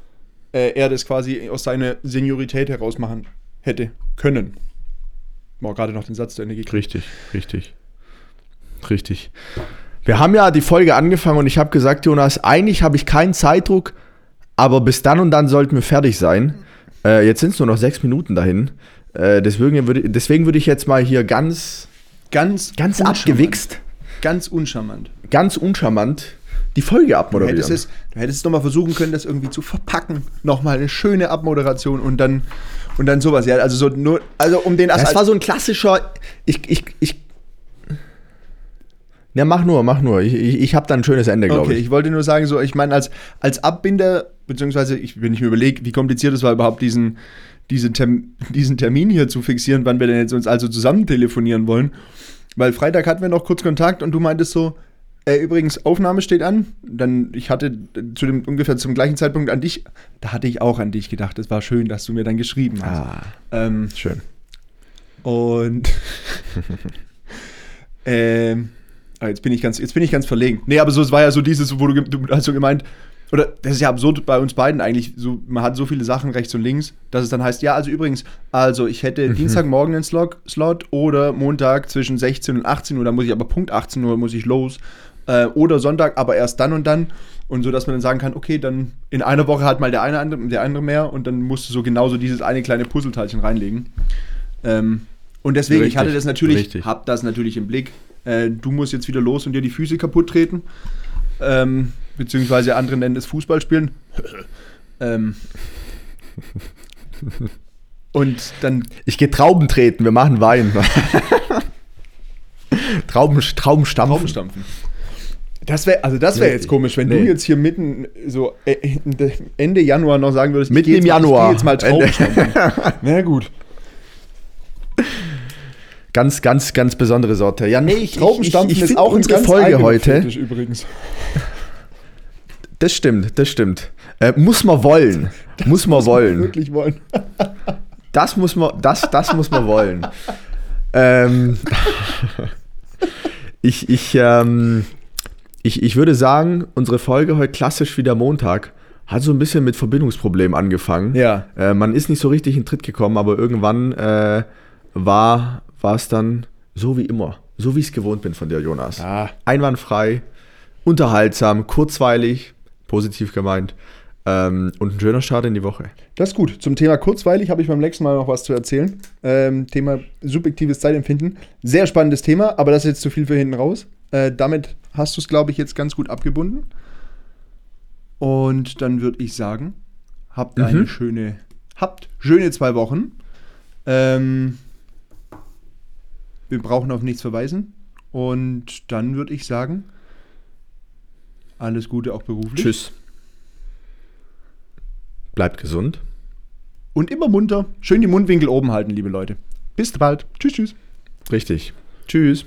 äh, er das quasi aus seiner Seniorität heraus machen hätte können. Boah, gerade noch den Satz zu Ende gekriegt. richtig, richtig. Richtig. Wir haben ja die Folge angefangen und ich habe gesagt, Jonas, eigentlich habe ich keinen Zeitdruck, aber bis dann und dann sollten wir fertig sein. Äh, jetzt sind es nur noch sechs Minuten dahin. Äh, deswegen würde deswegen würde ich jetzt mal hier ganz, Ganz, ganz abgewichst Ganz uncharmant. ganz uncharmant die Folge Du abmoderieren. hättest es, du hättest nochmal versuchen können, das irgendwie zu verpacken. Nochmal eine schöne Abmoderation und dann, und dann sowas. Ja, also so nur, also um den das war so ein klassischer. Ich, ich, ich. Ja, mach nur, mach nur. Ich, ich, ich habe da ein schönes Ende, glaube Okay, ich. ich wollte nur sagen, so, ich meine, als, als Abbinder, beziehungsweise, ich, wenn ich mir überlege, wie kompliziert es war, überhaupt diesen, diesen, Term, diesen Termin hier zu fixieren, wann wir denn jetzt uns also zusammen telefonieren wollen. Weil Freitag hatten wir noch kurz Kontakt und du meintest so, äh, übrigens, Aufnahme steht an. Dann, ich hatte zu dem ungefähr zum gleichen Zeitpunkt an dich, da hatte ich auch an dich gedacht. Es war schön, dass du mir dann geschrieben hast. Ah, Ähm, schön. und [LAUGHS] ähm, ah, jetzt bin ich ganz, jetzt bin ich ganz verlegen. Nee, aber so, es war ja so dieses, wo du, du hast so gemeint, oder das ist ja absurd bei uns beiden eigentlich, so, man hat so viele Sachen rechts und links, dass es dann heißt, ja, also übrigens, also ich hätte Dienstagmorgen einen Slot, Slot oder Montag zwischen 16 und 18 Uhr, da muss ich aber Punkt 18 Uhr muss ich los. Äh, oder Sonntag, aber erst dann und dann. Und so, dass man dann sagen kann, okay, dann in einer Woche hat mal der eine andere, der andere mehr und dann musst du so genauso dieses eine kleine Puzzleteilchen reinlegen. Ähm, und deswegen, ich Richtig, hatte das natürlich, richtig. hab das natürlich im Blick. Äh, du musst jetzt wieder los und dir die Füße kaputt treten. Ähm, beziehungsweise andere nennen es Fußballspielen. [LAUGHS] ähm, und dann, Ich gehe Trauben treten, wir machen Wein. [LAUGHS] Trauben, Traubenstampfen. Traubenstampfen. Das wäre, also das wäre Nee, jetzt komisch, wenn du nee. jetzt hier mitten so äh, Ende Januar noch sagen würdest, Mitten im mal- Januar. Geh jetzt mal Traubenstampfen. [LAUGHS] Na gut. Ganz, ganz, ganz besondere Sorte. Ja, nee, ich, Traubenstampfen ich, ich, ist auch unsere Folge heute. Übrigens. Das stimmt, das stimmt. Äh, muss man wollen. muss man wollen. Wirklich wollen. Das muss man, das, das muss man wollen. ähm, [LAUGHS] ich, ich, ähm, ich, ich würde sagen, unsere Folge heute klassisch wie der Montag hat so ein bisschen mit Verbindungsproblemen angefangen. Ja. Äh, man ist nicht so richtig in Tritt gekommen, aber irgendwann äh, war war es dann so wie immer. So wie ich es gewohnt bin von dir, Jonas. Ah. Einwandfrei, unterhaltsam, kurzweilig, positiv gemeint ähm, und ein schöner Start in die Woche. Das ist gut. Zum Thema kurzweilig habe ich beim letzten Mal noch was zu erzählen. Ähm, Thema subjektives Zeitempfinden. Sehr spannendes Thema, aber das ist jetzt zu viel für hinten raus. Äh, damit hast du es, glaube ich, jetzt ganz gut abgebunden. Und dann würde ich sagen, habt Mhm. eine schöne, habt schöne zwei Wochen. Ähm, wir brauchen auf nichts verweisen. Und dann würde ich sagen, alles Gute auch beruflich. Tschüss. Bleibt gesund. Und immer munter. Schön die Mundwinkel oben halten, liebe Leute. Bis bald. Tschüss, tschüss. Richtig. Tschüss.